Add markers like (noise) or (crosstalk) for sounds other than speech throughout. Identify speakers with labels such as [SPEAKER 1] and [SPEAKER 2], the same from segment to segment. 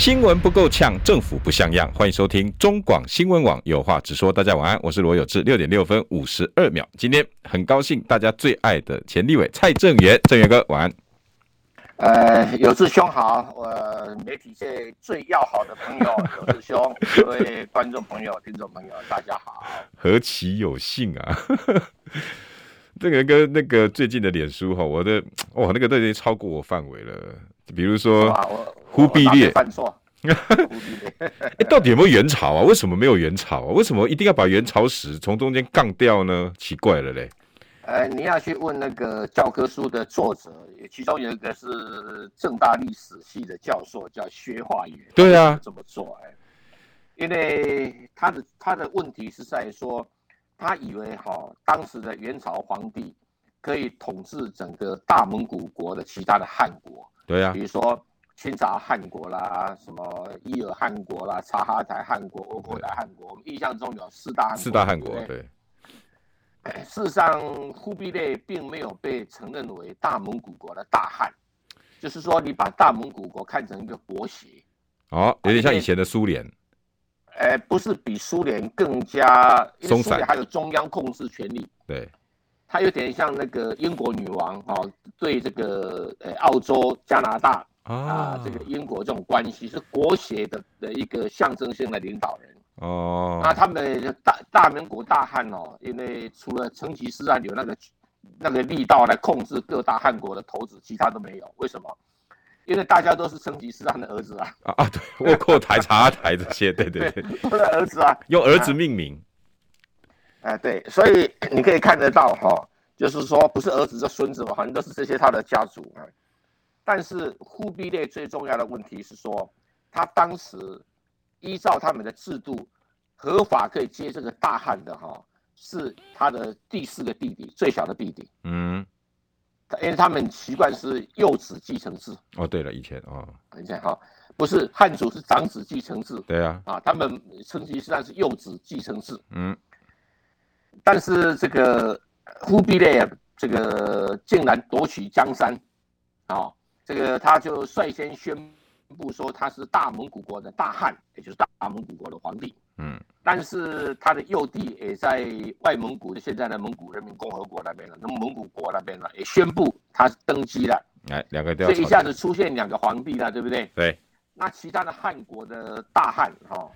[SPEAKER 1] 新闻不够呛，政府不像样。欢迎收听中广新闻网有话直说。大家晚安，我是罗有志。六点六分五十二秒，今天很高兴，大家最爱的前立委蔡正元，正元哥晚安。
[SPEAKER 2] 呃，有志兄好，我媒体界最要好的朋友有志兄，各位观众朋友、听众朋友，大家好。
[SPEAKER 1] 何其有幸啊！这个跟那个最近的脸书哈，我的哇，那个都已经超过我范围了。比如说，(laughs) 忽必烈犯错，哎，到底有没有元朝啊？为什么没有元朝啊？为什么一定要把元朝史从中间杠掉呢？奇怪了嘞！
[SPEAKER 2] 呃，你要去问那个教科书的作者，其中有一个是正大历史系的教授，叫薛化元。
[SPEAKER 1] 对啊，
[SPEAKER 2] 怎么做？哎，因为他的他的问题是在说，他以为哈，当时的元朝皇帝可以统治整个大蒙古国的其他的汉国。
[SPEAKER 1] 对呀、啊，
[SPEAKER 2] 比如说清朝汗国啦，什么伊尔汗国啦，察哈台汗国、欧阔台汗国，我们印象中有四大汗国。
[SPEAKER 1] 四大汗国，对，对。
[SPEAKER 2] 事实上，忽必烈并没有被承认为大蒙古国的大汗，就是说，你把大蒙古国看成一个国协。
[SPEAKER 1] 哦，有点像以前的苏联。
[SPEAKER 2] 呃，不是比苏联更加
[SPEAKER 1] 松散，
[SPEAKER 2] 还有中央控制权力。
[SPEAKER 1] 对。
[SPEAKER 2] 它有点像那个英国女王哦，对这个呃澳洲、加拿大啊，这个英国这种关系是国协的的一个象征性的领导人哦。那他们大大明国大汉哦，因为除了成吉思汗有那个那个力道来控制各大汗国的头子，其他都没有。为什么？因为大家都是成吉思汗的儿子啊啊
[SPEAKER 1] 啊！对，窝阔台、察哈台这些，对对对，
[SPEAKER 2] 都是儿子啊，
[SPEAKER 1] 用儿子命名。
[SPEAKER 2] 哎，对，所以你可以看得到哈，就是说不是儿子，是孙子嘛，好像都是这些他的家族啊。但是忽必烈最重要的问题是说，他当时依照他们的制度，合法可以接这个大汗的哈，是他的第四个弟弟，最小的弟弟。嗯，因为他们习惯是幼子继承制。
[SPEAKER 1] 哦，对了，以前哦，
[SPEAKER 2] 以前哈，不是汉族是长子继承制。
[SPEAKER 1] 对啊，
[SPEAKER 2] 啊，他们成吉思汗是幼子继承制。嗯。但是这个忽必烈这个竟然夺取江山，啊，这个他就率先宣布说他是大蒙古国的大汗，也就是大蒙古国的皇帝。嗯，但是他的幼弟也在外蒙古的现在的蒙古人民共和国那边了，那么蒙古国那边呢也宣布他登基了。
[SPEAKER 1] 哎，两个。
[SPEAKER 2] 所以一下子出现两个皇帝了，对不对？
[SPEAKER 1] 对。
[SPEAKER 2] 那其他的汉国的大汉，哈，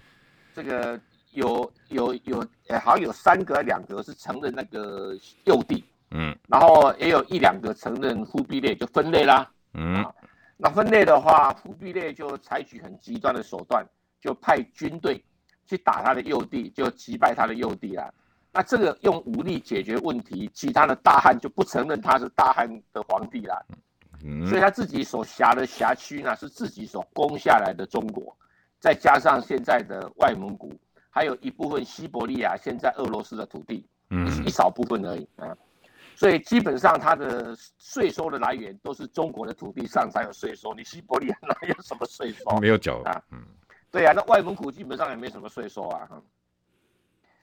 [SPEAKER 2] 这个。有有有，呃，好像有三个、两个是承认那个幼弟，嗯，然后也有一两个承认忽必烈，就分裂啦，嗯、啊，那分裂的话，忽必烈就采取很极端的手段，就派军队去打他的幼弟，就击败他的幼弟啦。那这个用武力解决问题，其他的大汉就不承认他是大汉的皇帝啦，嗯，所以他自己所辖的辖区呢，是自己所攻下来的中国，再加上现在的外蒙古。还有一部分西伯利亚，现在俄罗斯的土地，嗯，一少部分而已啊，所以基本上它的税收的来源都是中国的土地上才有税收，你西伯利亚 (laughs) 哪有什么税收？
[SPEAKER 1] 没有缴
[SPEAKER 2] 啊，嗯，对啊，那外蒙古基本上也没什么税收啊，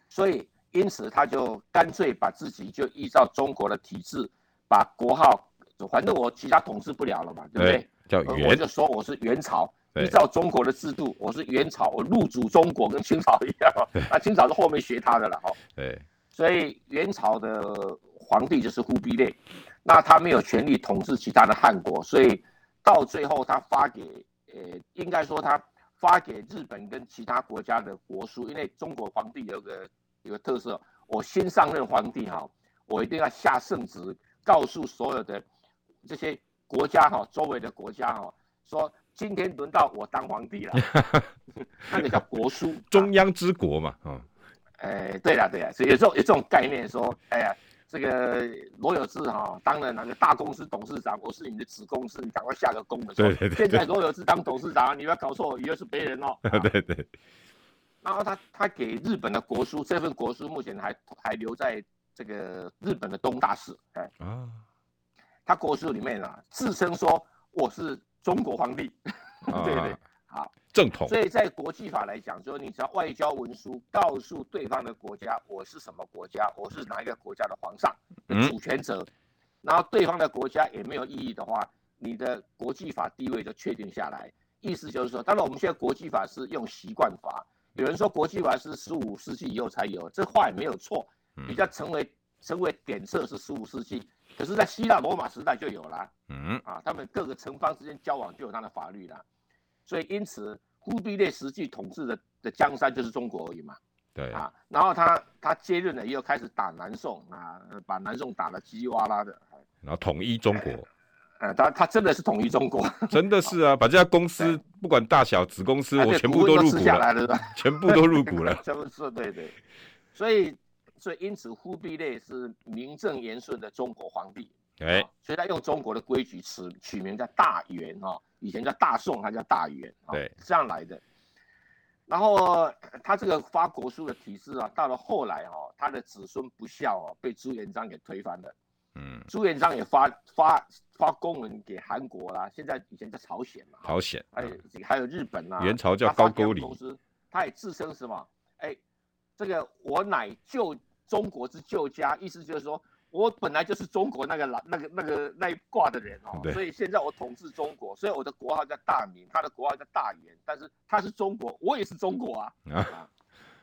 [SPEAKER 2] 所以因此他就干脆把自己就依照中国的体制，把国号，反正我其他统治不了了嘛，对不对？
[SPEAKER 1] 叫元，
[SPEAKER 2] 我就说我是元朝。依照中国的制度，我是元朝，我入主中国，跟清朝一样。那清朝是后面学他的了哈。对，所以元朝的皇帝就是忽必烈，那他没有权力统治其他的汉国，所以到最后他发给，呃，应该说他发给日本跟其他国家的国书，因为中国皇帝有个有个特色，我新上任皇帝哈，我一定要下圣旨，告诉所有的这些国家哈，周围的国家哈，说。今天轮到我当皇帝了，(laughs) 那个叫国书，(laughs)
[SPEAKER 1] 中央之国嘛，嗯，
[SPEAKER 2] 哎，对了对了，所以有这种有这种概念说，哎呀，这个罗有志哈，当了那个大公司董事长，我是你的子公司，你赶快下个工的。
[SPEAKER 1] 对对对。
[SPEAKER 2] 现在罗有志当董事长，你不要搞错，以为是别人哦。(laughs)
[SPEAKER 1] 对对。
[SPEAKER 2] 然后他他给日本的国书，这份国书目前还还留在这个日本的东大寺。哎啊，他国书里面啊，自称说我是中国皇帝，啊、(laughs) 对对，好
[SPEAKER 3] 正统。
[SPEAKER 2] 所以在国际法来讲，说你只要外交文书告诉对方的国家我是什么国家，我是哪一个国家的皇上的主权者，嗯、然后对方的国家也没有异议的话，你的国际法地位就确定下来。意思就是说，当然我们现在国际法是用习惯法。有人说国际法是十五世纪以后才有，这话也没有错，比较成为成为典册是十五世纪，可是，在希腊罗马时代就有了，嗯啊，他们各个城邦之间交往就有他的法律了，所以因此忽必烈实际统治的的江山就是中国而已嘛，
[SPEAKER 3] 对
[SPEAKER 2] 啊，然后他他接任了以后开始打南宋啊，把南宋打得叽哩哇啦的，
[SPEAKER 3] 然后统一中国。
[SPEAKER 2] 呃，他他真的是统一中国，
[SPEAKER 3] 真的是啊，把这家公司不管大小子公司，我全部都入股了，全部都入股了，
[SPEAKER 2] 全部是对对，所以所以因此忽必烈是名正言顺的中国皇帝，哎，所以他用中国的规矩取取名叫大元哈，以前叫大宋，他叫大元，对，这样来的。然后他这个发国书的体制啊，到了后来哈，他的子孙不孝哦，被朱元璋给推翻了。嗯，朱元璋也发发发公文给韩国啦，现在以前叫朝鲜嘛，
[SPEAKER 3] 朝鲜，
[SPEAKER 2] 还有还有日本啊，
[SPEAKER 3] 元朝叫高句丽，
[SPEAKER 2] 他也自称什么？哎，这个我乃旧中国之旧家，意思就是说我本来就是中国那个老那个那个那一挂的人哦，所以现在我统治中国，所以我的国号叫大明，他的国号叫大元，但是他是中国，我也是中国啊，啊，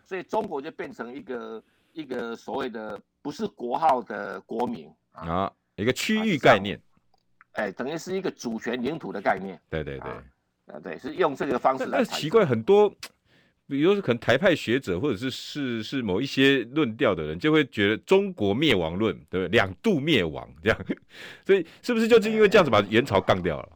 [SPEAKER 2] 所以中国就变成一个一个所谓的不是国号的国民。
[SPEAKER 3] 啊，一个区域概念，
[SPEAKER 2] 哎、欸，等于是一个主权领土的概念。
[SPEAKER 3] 对对对，
[SPEAKER 2] 啊，对，是用这个方式来。
[SPEAKER 3] 但奇怪，很多，比如说可能台派学者，或者是是是某一些论调的人，就会觉得中国灭亡论，对不对？两度灭亡这样，所以是不是就是因为这样子把元朝干掉了？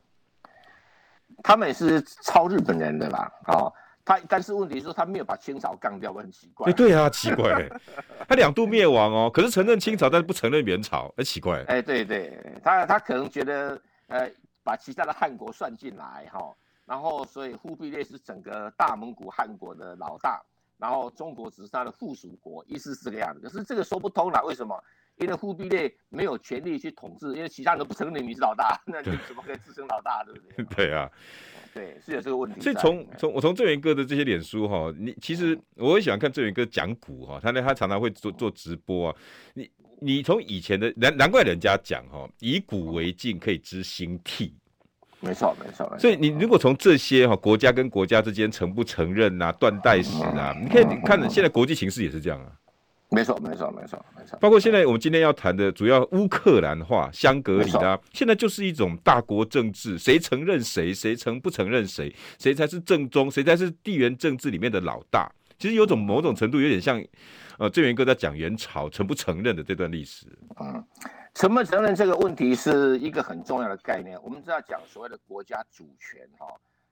[SPEAKER 2] 他们也是抄日本人的啦，哦。他但是问题是说他没有把清朝干掉，我很奇怪。
[SPEAKER 3] 哎，对啊，奇怪，(laughs) 他两度灭亡哦，可是承认清朝，但是不承认元朝，很奇怪。
[SPEAKER 2] 哎，对对，他他可能觉得，呃，把其他的汉国算进来哈，然后所以忽必烈是整个大蒙古汗国的老大，然后中国只是他的附属国，意思是这个样子。可是这个说不通了，为什么？因为忽必烈没有权利去统治，因为其他人都不承认你是老大，那你怎么可以自称老大，对不对？(laughs)
[SPEAKER 3] 对啊。
[SPEAKER 2] 对，是有这个问题。
[SPEAKER 3] 所以从从我从郑元哥的这些脸书哈，你其实我也喜欢看郑元哥讲股哈，他呢他常常会做做直播啊。你你从以前的难难怪人家讲哈，以古为镜可以知兴替。
[SPEAKER 2] 没错没错。
[SPEAKER 3] 所以你如果从这些哈国家跟国家之间承不承认啊，断代史啊，你可以看现在国际形势也是这样啊。
[SPEAKER 2] 没错，没错，没错，没错。
[SPEAKER 3] 包括现在我们今天要谈的主要乌克兰化、香格里拉，现在就是一种大国政治，谁承认谁，谁承不承认谁，谁才是正宗，谁才是地缘政治里面的老大。其实有种某种程度有点像，呃，郑元哥在讲元朝承不承认的这段历史。
[SPEAKER 2] 嗯，承不承认这个问题是一个很重要的概念。我们知道讲所谓的国家主权，哈，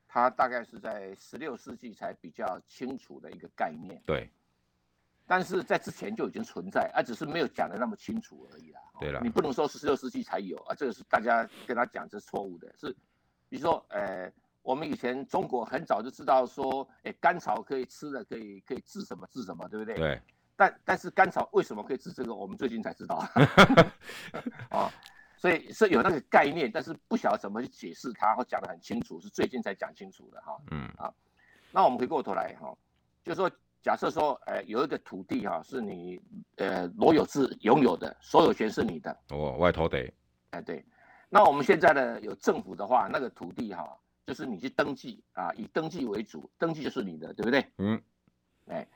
[SPEAKER 2] 它大概是在十六世纪才比较清楚的一个概念。
[SPEAKER 3] 对。
[SPEAKER 2] 但是在之前就已经存在，而、啊、只是没有讲的那么清楚而已啦。
[SPEAKER 3] 对了，
[SPEAKER 2] 你不能说十六世纪才有啊，这个是大家跟他讲这是错误的。是，比如说，呃，我们以前中国很早就知道说，哎，甘草可以吃的，可以可以治什么治什么，对不对？
[SPEAKER 3] 对。
[SPEAKER 2] 但但是甘草为什么可以治这个，我们最近才知道。(laughs) 啊，所以是有那个概念，但是不晓得怎么去解释它，或讲得很清楚，是最近才讲清楚的哈。嗯啊，那我们回过头来哈，就是说。假设说，呃，有一个土地哈，是你呃罗有志拥有的，所有权是你的。
[SPEAKER 3] 哦，外头得。
[SPEAKER 2] 哎，对。那我们现在呢，有政府的话，那个土地哈，就是你去登记啊，以登记为主，登记就是你的，对不对？嗯。哎，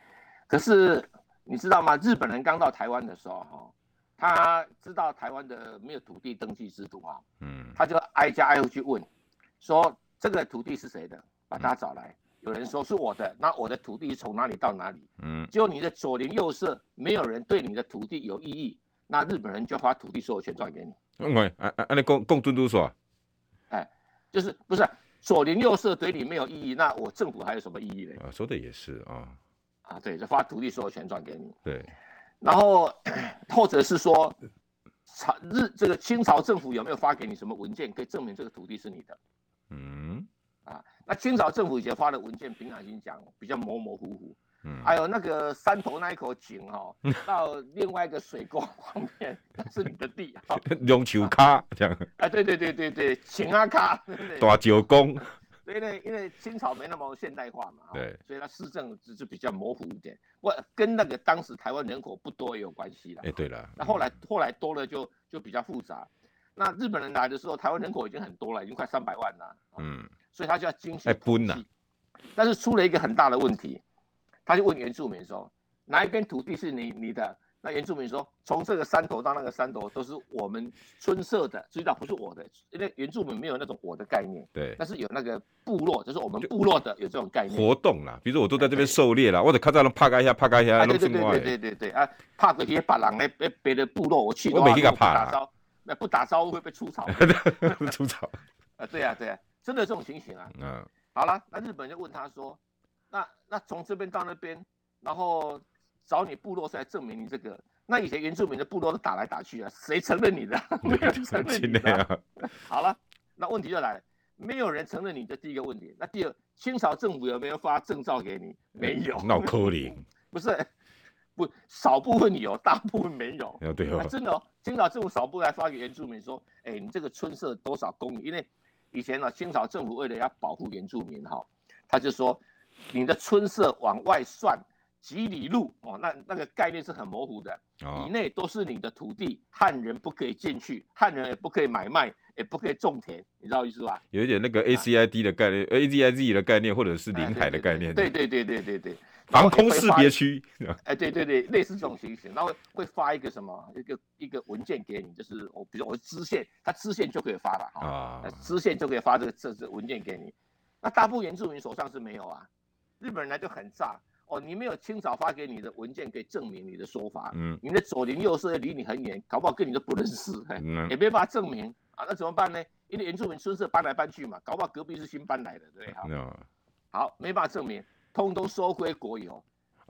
[SPEAKER 2] 可是你知道吗？日本人刚到台湾的时候哈，他知道台湾的没有土地登记制度啊，嗯，他就挨家挨户去问，说这个土地是谁的，把他找来。嗯有人说是我的，那我的土地是从哪里到哪里？嗯，就你的左邻右舍没有人对你的土地有异议，那日本人就发土地所有权转给你。
[SPEAKER 3] 嗯，喂，啊啊，你共共尊都说，
[SPEAKER 2] 哎，就是不是左邻右舍对你没有异议，那我政府还有什么异议呢？
[SPEAKER 3] 啊，说的也是啊，
[SPEAKER 2] 啊，对，就发土地所有权转给你。
[SPEAKER 3] 对，
[SPEAKER 2] 然后或者是说，朝日这个清朝政府有没有发给你什么文件可以证明这个土地是你的？嗯。啊，那清朝政府以前发的文件，凭良心讲比较模模糊糊，嗯，还有那个山头那一口井哦，到另外一个水沟旁边，那是你的地，
[SPEAKER 1] 龙球卡这样。
[SPEAKER 2] 啊，对对对对对，井啊卡，
[SPEAKER 1] 大九宫。
[SPEAKER 2] 因为因为清朝没那么现代化嘛，
[SPEAKER 1] 对，
[SPEAKER 2] 所以它市政只是比较模糊一点。我跟那个当时台湾人口不多也有关系啦。
[SPEAKER 1] 哎，对了，
[SPEAKER 2] 那后来后来多了就就比较复杂。那日本人来的时候，台湾人口已经很多了，已经快三百万了。嗯，所以他就要精细统计。但是出了一个很大的问题，他就问原住民说：“哪一边土地是你你的？”那原住民说：“从这个山头到那个山头都是我们村社的，知道不是我的，因为原住民没有那种我的概念。对，但是有那个部落，就是我们部落的有这种概念。
[SPEAKER 1] 活动啦，比如说我都在这边狩猎啦，或者看到人拍一下，拍一下，
[SPEAKER 2] 对对对对对对对啊，怕个别把人来别别的部落我去的话，我不打招，那不打招呼会被出草。(laughs)
[SPEAKER 1] 出草 (laughs)
[SPEAKER 2] 啊，对啊对啊，真的这种情形啊。嗯，好了，那日本就问他说，那那从这边到那边，然后。找你部落是来证明你这个，那以前原住民的部落都打来打去啊，谁承认你的？(laughs) 没有人承认你的。(laughs) 好了，那问题就来了，没有人承认你的第一个问题。那第二，清朝政府有没有发证照给你？没有。
[SPEAKER 1] 脑壳里
[SPEAKER 2] 不是，不少部分有，大部分没有。
[SPEAKER 1] 对哦。
[SPEAKER 2] 真的哦，清朝政府少部分来发给原住民说，哎，你这个村社多少公里？因为以前呢，清朝政府为了要保护原住民哈，他就说你的村社往外算。几里路哦，那那个概念是很模糊的，哦、以内都是你的土地，汉人不可以进去，汉人也不可以买卖，也不可以种田，你知道意思吧？
[SPEAKER 1] 有一点那个 A C I D 的概念，A Z I Z 的概念，或者是领海的概念。
[SPEAKER 2] 对对对对对对。
[SPEAKER 1] 防空识别区。
[SPEAKER 2] 哎，对对对，类似这种情形，然后会发一个什么一个一个文件给你，就是我比如我支线，他支线就可以发了啊，支线就可以发这个这这文件给你。那大部分原住民手上是没有啊，日本人来就很诈。哦，你没有清朝发给你的文件可以证明你的说法，嗯，你的左邻右舍离你很远，搞不好跟你都不认识，嗯，也没办法证明。啊，那怎么办呢？因为原住民村社搬来搬去嘛，搞不好隔壁是新搬来的，对，好，嗯、好，没办法证明，通通收归国有，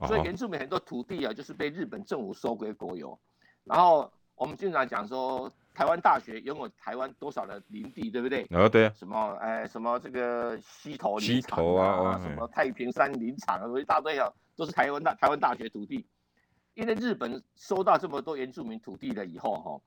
[SPEAKER 2] 所以原住民很多土地啊，就是被日本政府收归国有，然后我们经常讲说。台湾大学拥有台湾多少的林地，对不对？
[SPEAKER 1] 哦，对啊。
[SPEAKER 2] 什么，哎，什么这个溪头林场啊，
[SPEAKER 1] 头啊，
[SPEAKER 2] 什么太平山林场啊，一大堆啊，都是台湾大台湾大学土地。因为日本收到这么多原住民土地了以后，哈，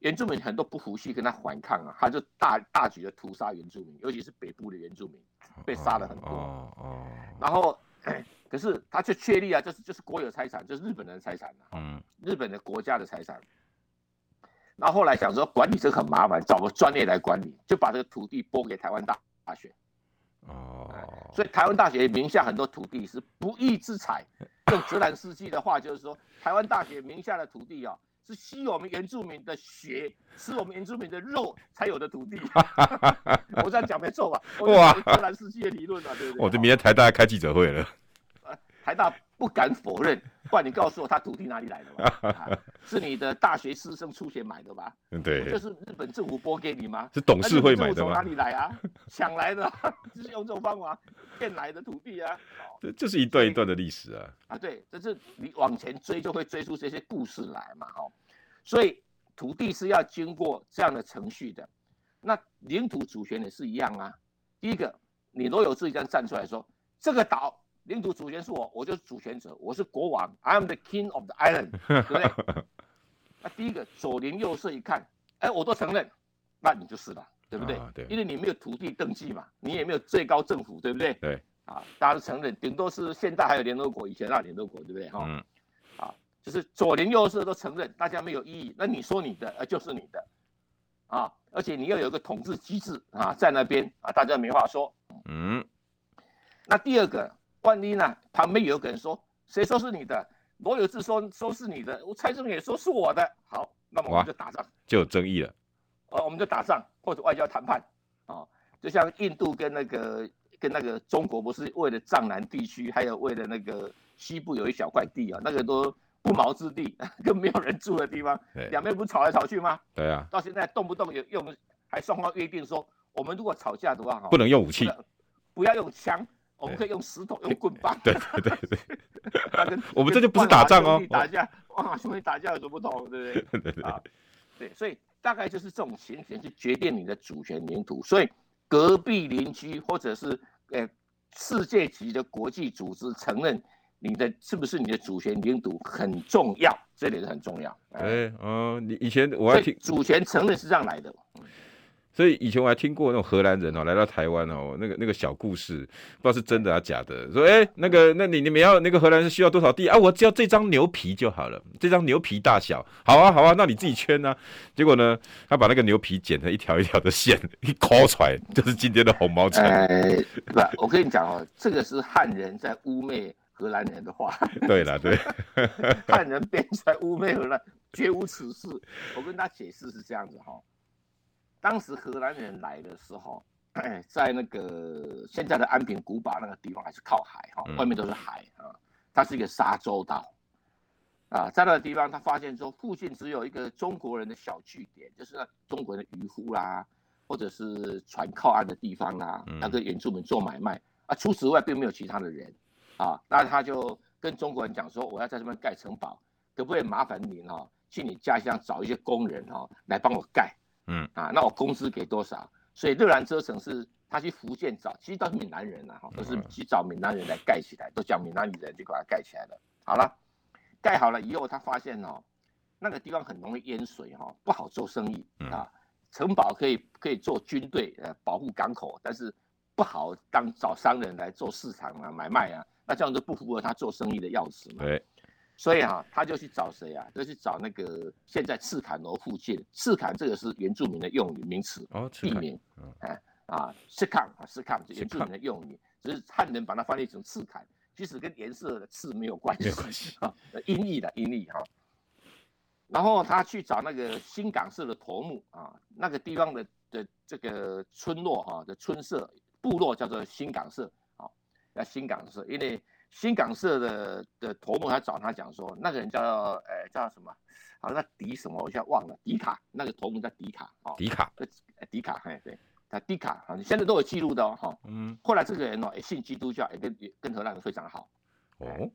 [SPEAKER 2] 原住民很多不服气，跟他反抗啊，他就大大举的屠杀原住民，尤其是北部的原住民，被杀了很多。哦哦。然后，(clears throat) 可是他却确立啊，这是就是国有财产，就是日本人的财产了。嗯。日本的国家的财产。然后后来想说管理这个很麻烦，找个专业来管理，就把这个土地拨给台湾大大学。哦，所以台湾大学名下很多土地是不义之财。用泽兰斯基的话就是说，台湾大学名下的土地啊，是吸我们原住民的血，吃我们原住民的肉才有的土地。(laughs) 我这样讲没错吧？哇，泽兰斯基的理论啊，对不对？
[SPEAKER 1] 我这明天台大开记者会了。
[SPEAKER 2] 台大不敢否认，不然你告诉我他土地哪里来的吧？(laughs) 啊、是你的大学师生出钱买的吧？
[SPEAKER 1] 对，
[SPEAKER 2] 这是日本政府拨给你吗？
[SPEAKER 1] 是董事会买的吗？
[SPEAKER 2] 从哪里来啊？抢来的，就是用这种方法骗来的土地啊！
[SPEAKER 1] 这这是一段一段的历史啊！
[SPEAKER 2] 啊，对，这是你往前追就会追出这些故事来嘛，哦。所以土地是要经过这样的程序的。那领土主权也是一样啊。第一个，你若有志一这样站出来说，这个岛。领土主权是我，我就是主权者，我是国王，I am the king of the island，(laughs) 对不对？那第一个左邻右舍一看，哎，我都承认，那你就是了，对不对？啊、对，因为你没有土地登记嘛，你也没有最高政府，对不对？对，啊，大家都承认，顶多是现在还有联合国，以前那联合国，对不对？哈、嗯，啊，就是左邻右舍都承认，大家没有异议，那你说你的，呃，就是你的，啊，而且你要有一个统治机制啊，在那边啊，大家没话说。嗯，那第二个。万一呢？旁边有个人说：“谁说是你的？”罗有志说：“说是你的。”我蔡正元说是我的。好，那么我们就打仗，
[SPEAKER 1] 就有争议了。
[SPEAKER 2] 哦，我们就打仗或者外交谈判啊，就像印度跟那个跟那个中国，不是为了藏南地区，还有为了那个西部有一小块地啊，那个都不毛之地，(laughs) 跟没有人住的地方，两边不是吵来吵去吗？
[SPEAKER 1] 对啊，
[SPEAKER 2] 到现在动不动有用，还双方约定说，我们如果吵架的话，
[SPEAKER 1] 不能用武器，
[SPEAKER 2] 不要用枪。我们可以用石头、用棍棒。
[SPEAKER 1] 对对对对，(laughs) 我们这就不是打仗哦。
[SPEAKER 2] 打架，哇，兄弟打架有什么不同？对不对？(laughs) 对对对。对，所以大概就是这种情形去决定你的主权领土。所以隔壁邻居或者是呃世界级的国际组织承认你的是不是你的主权领土很重要，这点是很重要。
[SPEAKER 3] 哎、欸，哦，你以前我还听
[SPEAKER 2] 主权承认是这样来的。
[SPEAKER 3] 所以以前我还听过那种荷兰人哦，来到台湾哦，那个那个小故事，不知道是真的还是假的。说，哎、欸，那个，那你你们要那个荷兰人需要多少地啊？我只要这张牛皮就好了，这张牛皮大小，好啊好啊，那你自己圈啊。结果呢，他把那个牛皮剪成一条一条的线，(laughs) 一抠出来就是今天的红毛菜。
[SPEAKER 2] 哎、欸，不，我跟你讲哦，这个是汉人在污蔑荷兰人的话。(laughs)
[SPEAKER 3] 对了，对，(laughs)
[SPEAKER 2] 汉人编出来污蔑荷兰，绝无此事。我跟他解释是这样子哈。当时荷兰人来的时候，在那个现在的安平古堡那个地方还是靠海哈，外面都是海啊，它是一个沙洲岛。啊，在那个地方他发现说附近只有一个中国人的小据点，就是那中国人的渔夫啦，或者是船靠岸的地方啦，那个原住民做买卖。啊，除此之外并没有其他的人。啊，那他就跟中国人讲说，我要在这边盖城堡，可不可以麻烦您哈，去你家乡找一些工人哈来帮我盖。嗯啊，那我工资给多少？所以热兰遮城是他去福建找，其实都是闽南人呐，哈，都是去找闽南人来盖起来，都叫闽南语人就把它盖起来了。好了，盖好了以后，他发现哦，那个地方很容易淹水哈，不好做生意啊。城堡可以可以做军队呃保护港口，但是不好当找商人来做市场啊买卖啊，那这样就不符合他做生意的要旨嘛。对。所以啊，他就去找谁啊？就去找那个现在赤坎楼附近。赤坎这个是原住民的用语名词，哦，地名。哎啊，赤坎啊，赤坎是原住民的用语，只是汉人把它翻译成赤坎，其实跟颜色的赤没有关系，没关系啊，音译的音译哈。然后他去找那个新港社的头目啊，那个地方的的这个村落哈的村社部落叫做新港社啊，叫新港社，因为。新港社的的头目还找他讲说，那个人叫呃叫什么？好像迪什么，我现在忘了。迪卡，那个头目叫迪卡哦。迪卡，迪卡，哎对，他迪卡，啊，你现在都有记录的哦哈。嗯。后来这个人哦，也信基督教，也跟也跟荷兰人非常好。哦。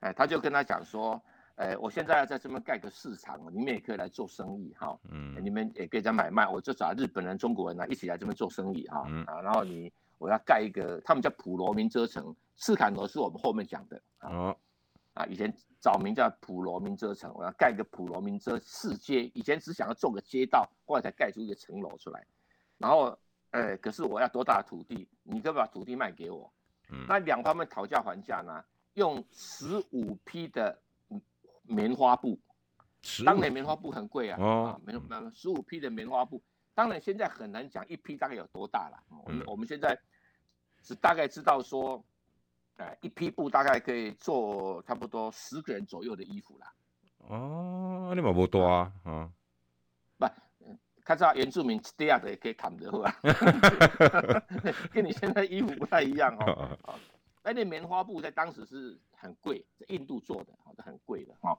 [SPEAKER 2] 哎，他就跟他讲说，哎，我现在要在这边盖个市场，你们也可以来做生意哈。嗯。你们也可以在买卖，我就找日本人、中国人呢一起来这边做生意哈。嗯。啊，然后你。我要盖一个，他们叫普罗民遮城，赤坎楼是我们后面讲的啊，啊，以前早名叫普罗民遮城，我要盖一个普罗民遮市街，以前只想要做个街道，后来才盖出一个城楼出来，然后，呃，可是我要多大的土地，你可不可以把土地卖给我？嗯，那两方面讨价还价呢，用十五匹的棉花布，当年棉花布很贵啊，啊，棉花十五匹的棉花布，当然现在很难讲一批大概有多大了，我们我们现在。是大概知道说，哎，一批布大概可以做差不多十个人左右的衣服啦。
[SPEAKER 3] 哦，你嘛不多啊，啊，
[SPEAKER 2] 不，看这原住民这样的也可以砍得 (laughs) 跟你现在衣服不太一样哦。啊，那那棉花布在当时是很贵，在印度做的，好的很贵的哈。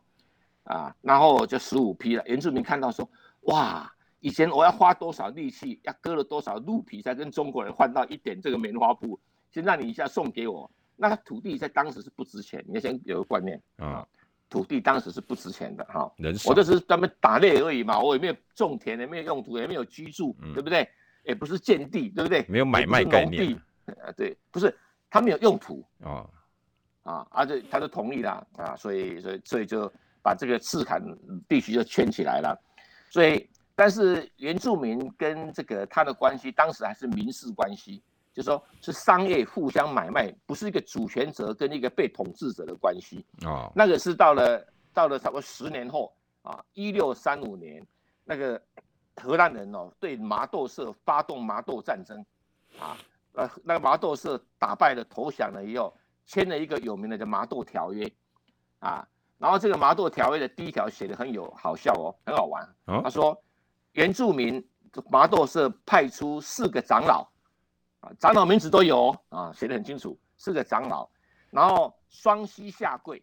[SPEAKER 2] 啊，然后就十五批了，原住民看到说，哇。以前我要花多少力气，要割了多少鹿皮，才跟中国人换到一点这个棉花布。现在你一下送给我，那土地在当时是不值钱。你要先有个观念啊，土地当时是不值钱的哈。我这是专门打猎而已嘛，我也没有种田，也没有用途，也没有居住，嗯、对不对？也不是建地，对不对？
[SPEAKER 3] 没有买卖概念。
[SPEAKER 2] 啊，对，不是他没有用途啊啊，而且他就同意了啊，所以所以所以就把这个赤坎地区就圈起来了，所以。但是原住民跟这个他的关系，当时还是民事关系，就是说是商业互相买卖，不是一个主权者跟一个被统治者的关系啊。Oh. 那个是到了到了差不多十年后啊，一六三五年，那个荷兰人哦对麻豆社发动麻豆战争啊，呃那个麻豆社打败了投降了以后，签了一个有名的叫麻豆条约啊，然后这个麻豆条约的第一条写的很有好笑哦，很好玩，oh. 他说。原住民麻豆社派出四个长老，啊，长老名字都有啊，写得很清楚，四个长老，然后双膝下跪，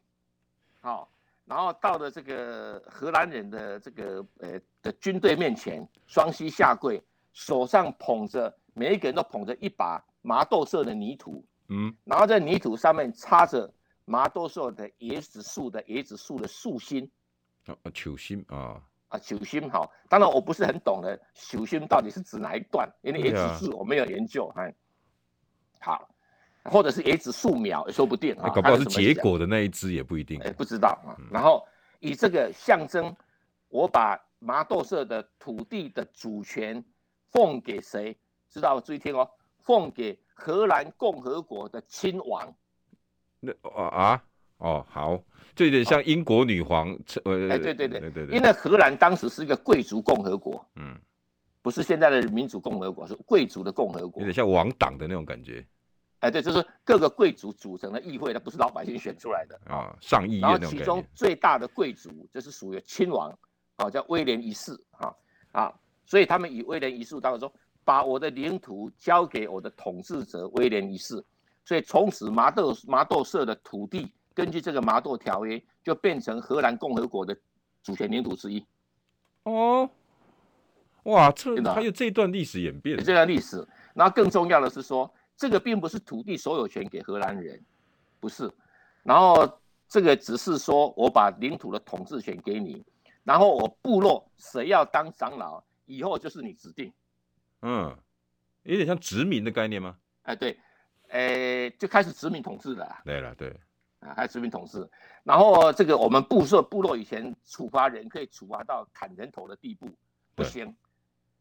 [SPEAKER 2] 好，然后到了这个荷兰人的这个呃的军队面前，双膝下跪，手上捧着，每一个人都捧着一把麻豆社的泥土，嗯，然后在泥土上面插着麻豆社的椰子树的椰子树的树心，
[SPEAKER 3] 啊，球心啊。
[SPEAKER 2] 啊，手心好，当然我不是很懂的，手心到底是指哪一段？因为椰子树我没有研究。哎，好，或者是也只数秒也说不定啊，
[SPEAKER 3] 搞不好是结果的那一只也不一定，
[SPEAKER 2] 哎，不知道啊。然后以这个象征，我把麻豆社的土地的主权奉给谁？知道注意听哦，奉给荷兰共和国的亲王。
[SPEAKER 3] 那啊啊哦好，就有点像英国女皇。呃，
[SPEAKER 2] 哎，对对对对对，因为荷兰当时是一个贵族共和国，嗯，不是现在的民主共和国，是贵族的共和国，
[SPEAKER 3] 有点像王党的那种感觉。
[SPEAKER 2] 哎，对，就是各个贵族组成的议会，它不是老百姓选出来的
[SPEAKER 3] 啊，上议院。
[SPEAKER 2] 然后其中最大的贵族就是属于亲王，啊，叫威廉一世，啊啊，所以他们以威廉一世当中说，把我的领土交给我的统治者威廉一世，所以从此麻豆麻豆社的土地，根据这个麻豆条约，就变成荷兰共和国的主权领土之一。
[SPEAKER 3] 哦，哇，这还有这段历史演变，
[SPEAKER 2] 这段历史。然后更重要的是说。这个并不是土地所有权给荷兰人，不是，然后这个只是说我把领土的统治权给你，然后我部落谁要当长老，以后就是你指定。
[SPEAKER 3] 嗯，有点像殖民的概念吗？
[SPEAKER 2] 哎，对，哎，就开始殖民统治了。
[SPEAKER 3] 对了，对，
[SPEAKER 2] 啊，还殖民统治，然后这个我们部落部落以前处罚人可以处罚到砍人头的地步，不行，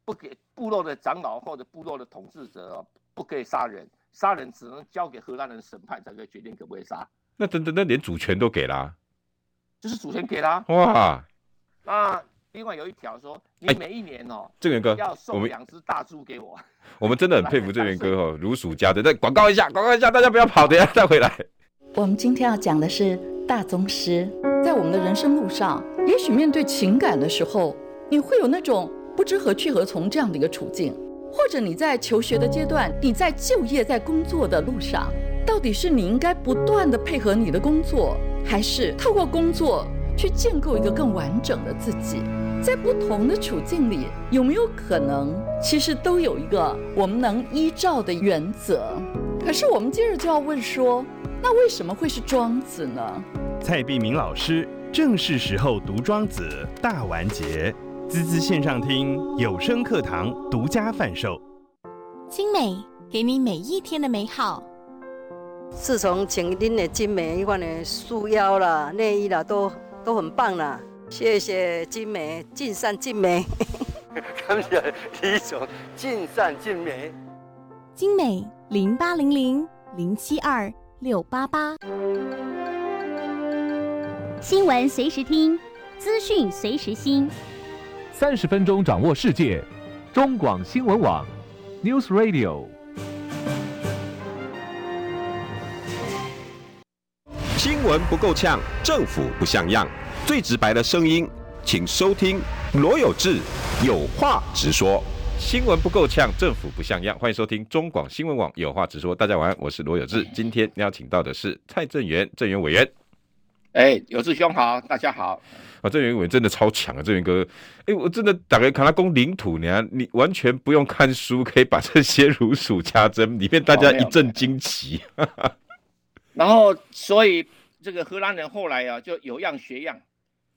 [SPEAKER 2] 不给部落的长老或者部落的统治者。不可以杀人，杀人只能交给荷兰人审判才可以决定可不可以杀。
[SPEAKER 3] 那等等，那连主权都给了、啊，
[SPEAKER 2] 就是主权给了。
[SPEAKER 3] 哇！
[SPEAKER 2] 那另外有一条说，你每一年哦，
[SPEAKER 3] 正元哥
[SPEAKER 2] 要送两只大猪给我。
[SPEAKER 3] 我们真的很 (laughs) 佩服郑元哥哦，(laughs) 如数家珍。再广告一下，广告一下，大家不要跑，等下再回来。
[SPEAKER 4] 我们今天要讲的是大宗师，在我们的人生路上，也许面对情感的时候，你会有那种不知何去何从这样的一个处境。或者你在求学的阶段，你在就业、在工作的路上，到底是你应该不断地配合你的工作，还是透过工作去建构一个更完整的自己？在不同的处境里，有没有可能其实都有一个我们能依照的原则？可是我们接着就要问说，那为什么会是庄子呢？
[SPEAKER 5] 蔡碧明老师正是时候读庄子大完结。滋滋线上听有声课堂独家贩售，
[SPEAKER 6] 精美给你每一天的美好。
[SPEAKER 7] 自从请您的精美一款的束腰啦、内衣啦，都都很棒啦。谢谢精美，尽善尽美。
[SPEAKER 8] 感谢李总，尽善尽美。
[SPEAKER 6] 精美零八零零零七二六八八，
[SPEAKER 9] 新闻随时听，资讯随时新。
[SPEAKER 10] 三十分钟掌握世界，中广新闻网，News Radio。
[SPEAKER 1] 新闻不够呛，政府不像样，最直白的声音，请收听罗有志有话直说。
[SPEAKER 3] 新闻不够呛，政府不像样，欢迎收听中广新闻网有话直说。大家晚安，我是罗有志，今天邀请到的是蔡正元，正元委员。
[SPEAKER 2] 哎，有志兄好，大家好。
[SPEAKER 3] 啊，正元委员真的超强啊，正元哥。哎，我真的打开看他攻领土，你看你完全不用看书，可以把这些如数家珍，里面大家一阵惊奇。哦、(laughs)
[SPEAKER 2] 然后，所以这个荷兰人后来啊，就有样学样，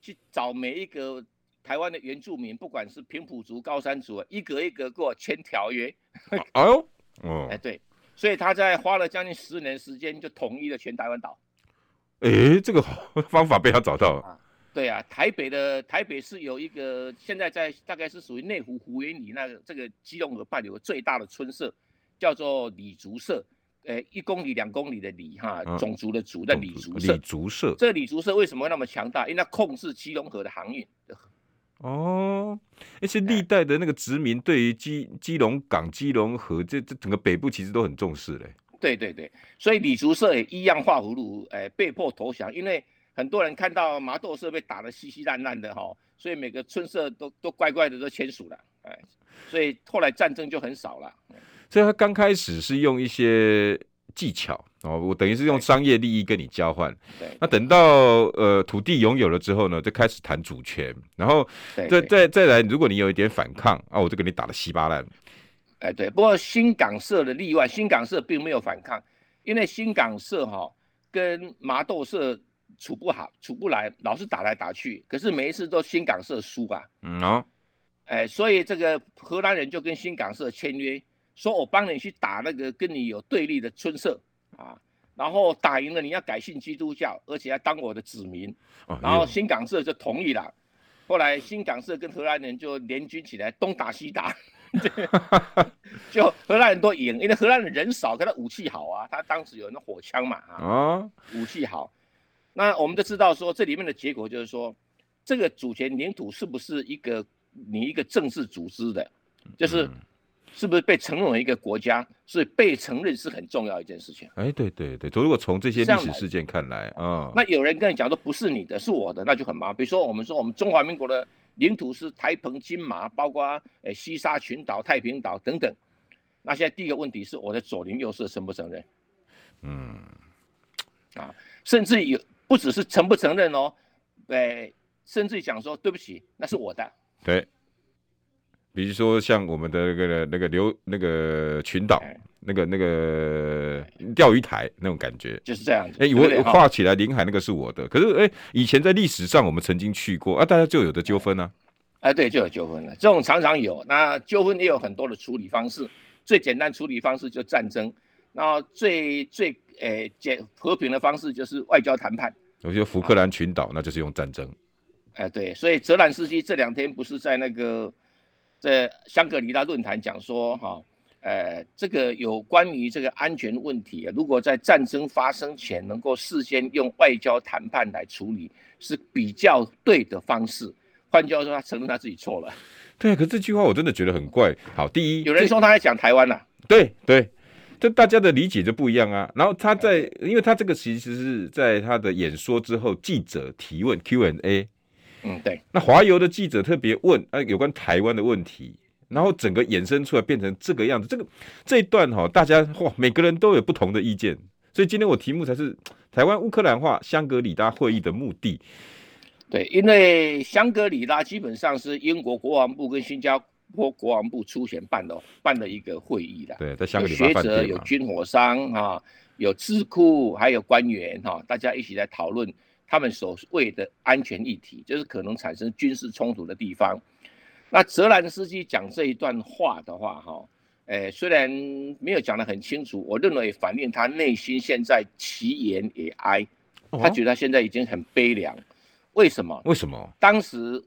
[SPEAKER 2] 去找每一个台湾的原住民，不管是平埔族、高山族，一格一格给我签条约。
[SPEAKER 3] 哎呦，哦，(laughs)
[SPEAKER 2] 哎对，所以他在花了将近十年时间，就统一了全台湾岛。
[SPEAKER 3] 哎，这个方法被他找到了。啊
[SPEAKER 2] 对啊，台北的台北是有一个，现在在大概是属于内湖湖园里那个这个基隆河畔有个最大的村社，叫做李竹社，呃，一公里两公里的里哈，种族的族的李竹社。
[SPEAKER 3] 李竹社，
[SPEAKER 2] 这李竹社为什么会那么强大？因为它控制基隆河的航运。
[SPEAKER 3] 哦，而且历代的那个殖民对于基基隆港、基隆河这这整个北部其实都很重视嘞。
[SPEAKER 2] 对对对，所以李竹社也一样画葫芦，哎，被迫投降，因为。很多人看到麻豆社被打得稀稀烂烂的哈，所以每个村社都都乖乖的都签署了，哎，所以后来战争就很少了。
[SPEAKER 3] 所以他刚开始是用一些技巧哦，我等于是用商业利益跟你交换。对。那等到呃土地拥有了之后呢，就开始谈主权，然后再再再来，如果你有一点反抗啊，我就给你打的稀巴烂。
[SPEAKER 2] 哎，对。不过新港社的例外，新港社并没有反抗，因为新港社哈跟麻豆社。处不好，处不来，老是打来打去，可是每一次都新港社输啊。嗯哦，哎，所以这个荷兰人就跟新港社签约，说我帮你去打那个跟你有对立的村社，啊，然后打赢了你要改信基督教，而且要当我的子民，然后新港社就同意了。后来新港社跟荷兰人就联军起来东打西打，(laughs) 就荷兰人都赢，因为荷兰人人少，可他武器好啊，他当时有那火枪嘛啊，武器好。那我们都知道说这里面的结果就是说，这个主权领土是不是一个你一个政治组织的，就是。是不是被承认为一个国家？所以被承认是很重要一件事情。
[SPEAKER 3] 哎，对对对，如果从这些历史事件看来，啊，
[SPEAKER 2] 那有人跟你讲说不是你的，是我的，那就很麻烦。比如说我们说我们中华民国的领土是台澎金马，包括诶西沙群岛、太平岛等等。那现在第一个问题是我的左邻右舍承不承认？嗯，啊，甚至有不只是承不承认哦，诶，甚至讲说对不起，那是我的。
[SPEAKER 3] 对。比如说像我们的那个那个琉那个群岛，那个那个钓鱼台那种感觉，
[SPEAKER 2] 就是这样子。
[SPEAKER 3] 哎、欸，我画起来临海那个是我的，可是哎、欸，以前在历史上我们曾经去过啊，大家就有的纠纷呢。
[SPEAKER 2] 哎，对，就有纠纷了。这种常常有，那纠纷也有很多的处理方式。最简单处理方式就战争，然后最最诶简和平的方式就是外交谈判。
[SPEAKER 3] 我觉得福克兰群岛那就是用战争。
[SPEAKER 2] 哎，对，所以泽兰斯基这两天不是在那个。在香格里拉论坛讲说，哈，呃，这个有关于这个安全问题，啊如果在战争发生前能够事先用外交谈判来处理，是比较对的方式。换句话说，他承认他自己错了。
[SPEAKER 3] 对啊，可是这句话我真的觉得很怪。好，第一，
[SPEAKER 2] 有人说他在讲台湾呐、啊。
[SPEAKER 3] 对对，这大家的理解就不一样啊。然后他在，因为他这个其实是在他的演说之后，记者提问 Q&A。
[SPEAKER 2] 嗯，对。
[SPEAKER 3] 那华邮的记者特别问啊，有关台湾的问题，然后整个衍生出来变成这个样子。这个这一段哈、哦，大家哇，每个人都有不同的意见。所以今天我题目才是 (tsk) 台湾乌克兰化香格里拉会议的目的。
[SPEAKER 2] 对，因为香格里拉基本上是英国国防部跟新加坡国防部出钱办的，办的一个会议的。
[SPEAKER 3] 对，在香格里拉
[SPEAKER 2] 学者、有军火商啊，有智库，还有官员哈、啊，大家一起来讨论。他们所谓的安全议题，就是可能产生军事冲突的地方。那泽兰斯基讲这一段话的话，哈，诶，虽然没有讲得很清楚，我认为反映他内心现在其言也哀，他觉得他现在已经很悲凉。为什么？
[SPEAKER 3] 为什么？
[SPEAKER 2] 当时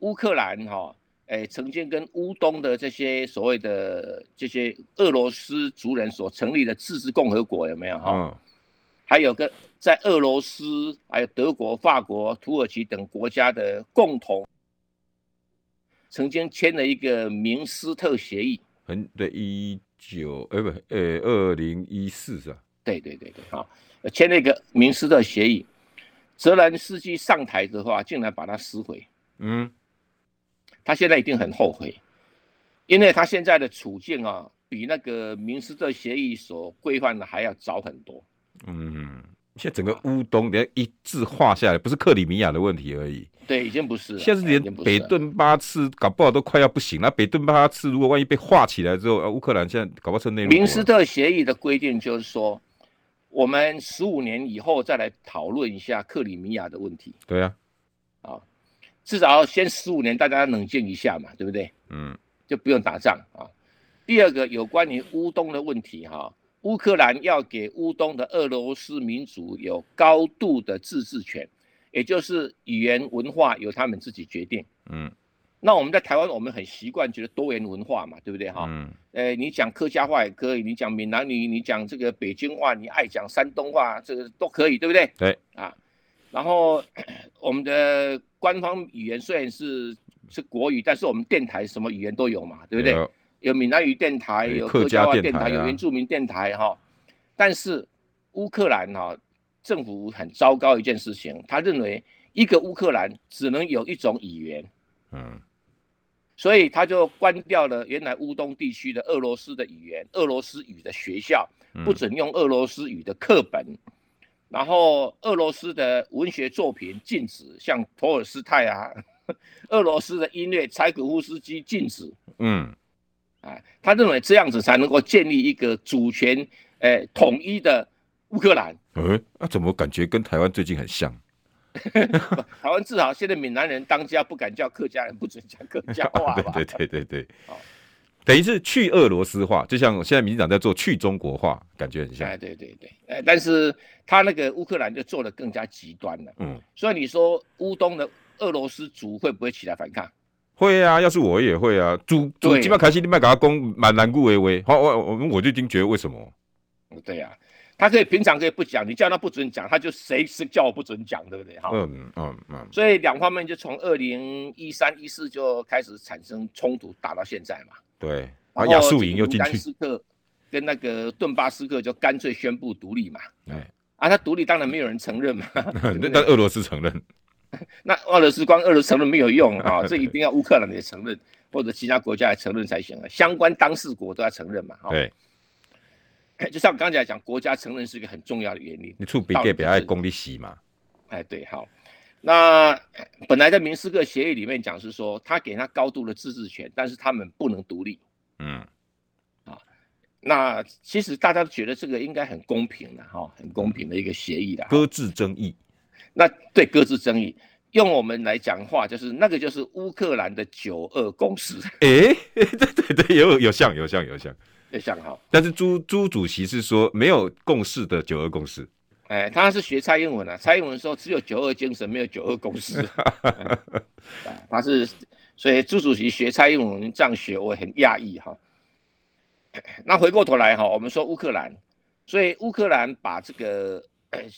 [SPEAKER 2] 乌克兰哈，诶，曾经跟乌东的这些所谓的这些俄罗斯族人所成立的自治共和国有没有哈？还有个。在俄罗斯、还有德国、法国、土耳其等国家的共同，曾经签了一个明斯特协议。
[SPEAKER 3] 很对，一九哎不呃二零一四是吧？
[SPEAKER 2] 对对对对，好，签了一个明斯特协议。泽连斯基上台的话，竟然把它撕毁。嗯，他现在一定很后悔，因为他现在的处境啊，比那个明斯特协议所规范的还要早很多。嗯。
[SPEAKER 3] 现在整个乌东连一字画下来，不是克里米亚的问题而已。
[SPEAKER 2] 对，已经不是。
[SPEAKER 3] 现在是连北顿巴次搞不好都快要不行了。北顿巴次如果万一被划起来之后，乌克兰现在搞不好成内陆。
[SPEAKER 2] 明斯特协议的规定就是说，我们十五年以后再来讨论一下克里米亚的问题。
[SPEAKER 3] 对啊，
[SPEAKER 2] 啊，至少要先十五年，大家冷静一下嘛，对不对？嗯，就不用打仗啊。第二个有关于乌东的问题哈。乌克兰要给乌东的俄罗斯民族有高度的自治权，也就是语言文化由他们自己决定。嗯，那我们在台湾，我们很习惯觉得多元文化嘛，对不对哈？嗯。呃，你讲客家话也可以，你讲闽南语，你讲这个北京话，你爱讲山东话，这个都可以，对不对？
[SPEAKER 3] 对。
[SPEAKER 2] 啊，然后 (clears throat) 我们的官方语言虽然是是国语，但是我们电台什么语言都有嘛，对不对？有闽南语电台，有客家话电台，有原住民电台哈。但是乌克兰哈政府很糟糕一件事情，他认为一个乌克兰只能有一种语言，嗯，所以他就关掉了原来乌东地区的俄罗斯的语言，俄罗斯语的学校不准用俄罗斯语的课本，然后俄罗斯的文学作品禁止，像托尔斯泰啊，(laughs) 俄罗斯的音乐柴可夫斯基禁止，嗯。哎，他认为这样子才能够建立一个主权、诶、欸、统一的乌克兰。
[SPEAKER 3] 嗯、欸，那、啊、怎么感觉跟台湾最近很像？(laughs)
[SPEAKER 2] 台湾至少现在闽南人当家，不敢叫客家人，不准讲客家话吧？(laughs)
[SPEAKER 3] 对对对对对。等于是去俄罗斯化，就像现在民进党在做去中国化，感觉很像。
[SPEAKER 2] 哎，对对对，哎，但是他那个乌克兰就做的更加极端了。嗯，所以你说乌东的俄罗斯族会不会起来反抗？
[SPEAKER 3] 会啊，要是我也会啊。主主基本开始你卖给他攻，蛮难顾为为。好，我我我就已经觉得为什么？
[SPEAKER 2] 对呀、啊，他可以平常可以不讲，你叫他不准讲，他就谁是叫我不准讲，对不对？哈、嗯，嗯嗯嗯。所以两方面就从二零一三一四就开始产生冲突，打到现在嘛。
[SPEAKER 3] 对，
[SPEAKER 2] 然后亚速营又进去。斯克跟那个顿巴斯克就干脆宣布独立嘛。哎，啊，他独立当然没有人承认嘛。(laughs)
[SPEAKER 3] 那但俄罗斯承认。(laughs)
[SPEAKER 2] 那俄罗斯光俄罗斯承认没有用啊，(laughs) 这一定要乌克兰也承认，或者其他国家也承认才行啊。相关当事国都要承认嘛。对。(coughs) 就像我刚才讲，国家承认是一个很重要的原因。
[SPEAKER 3] 你出比给比爱公的洗嘛？
[SPEAKER 2] 哎，对，好。那本来在明斯克协议里面讲是说，他给他高度的自治权，但是他们不能独立。嗯。啊，那其实大家都觉得这个应该很公平的哈，很公平的一个协议的。
[SPEAKER 3] 搁置争议。
[SPEAKER 2] 那对，各自争议，用我们来讲话，就是那个就是乌克兰的九二共识。(laughs)
[SPEAKER 3] 哎，对对对，有有像有像有像。
[SPEAKER 2] 有像哈，
[SPEAKER 3] 但是朱朱主席是说没有共识的九二共识，
[SPEAKER 2] 哎，他是学蔡英文啊，蔡英文说只有九二精神，没有九二共识，(laughs) 他是，所以朱主席学蔡英文这样学，我很讶异哈。(coughs) 那回过头来哈，我们说乌克兰，所以乌克兰把这个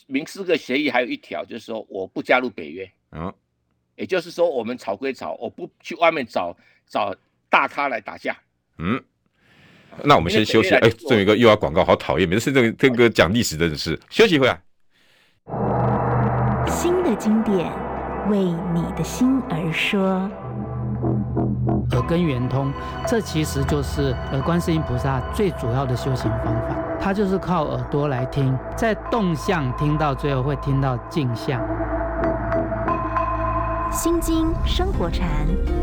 [SPEAKER 2] 明斯克协议还有一条，就是说我不加入北约，嗯，也就是说我们吵归吵，我不去外面找找大咖来打架，嗯。
[SPEAKER 3] 那我们先休息。哎，这有一个又要广告，好讨厌！每次这个这个讲历史的是，休息会啊。
[SPEAKER 6] 新的经典为你的心而说。
[SPEAKER 11] 耳根圆通，这其实就是呃观世音菩萨最主要的修行方法。它就是靠耳朵来听，在动向听到最后会听到静相。
[SPEAKER 6] 心经生活禅，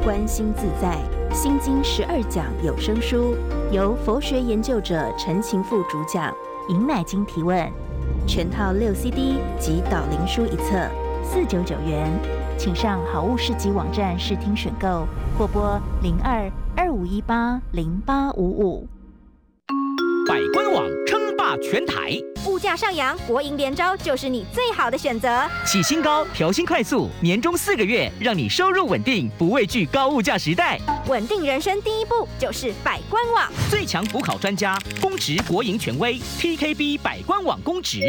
[SPEAKER 6] 观心自在。心经十二讲有声书，由佛学研究者陈情富主讲，尹乃金提问，全套六 CD 及导灵书一册，四九九元，请上好物市集网站试听选购，或拨零二二五一八零八五五。
[SPEAKER 12] 百官网称霸全台，
[SPEAKER 13] 物价上扬，国营联招就是你最好的选择。
[SPEAKER 12] 起薪高，调薪快速，年终四个月，让你收入稳定，不畏惧高物价时代。
[SPEAKER 13] 稳定人生第一步就是百官网，
[SPEAKER 12] 最强补考专家，公职国营权威，TKB 百官网公职。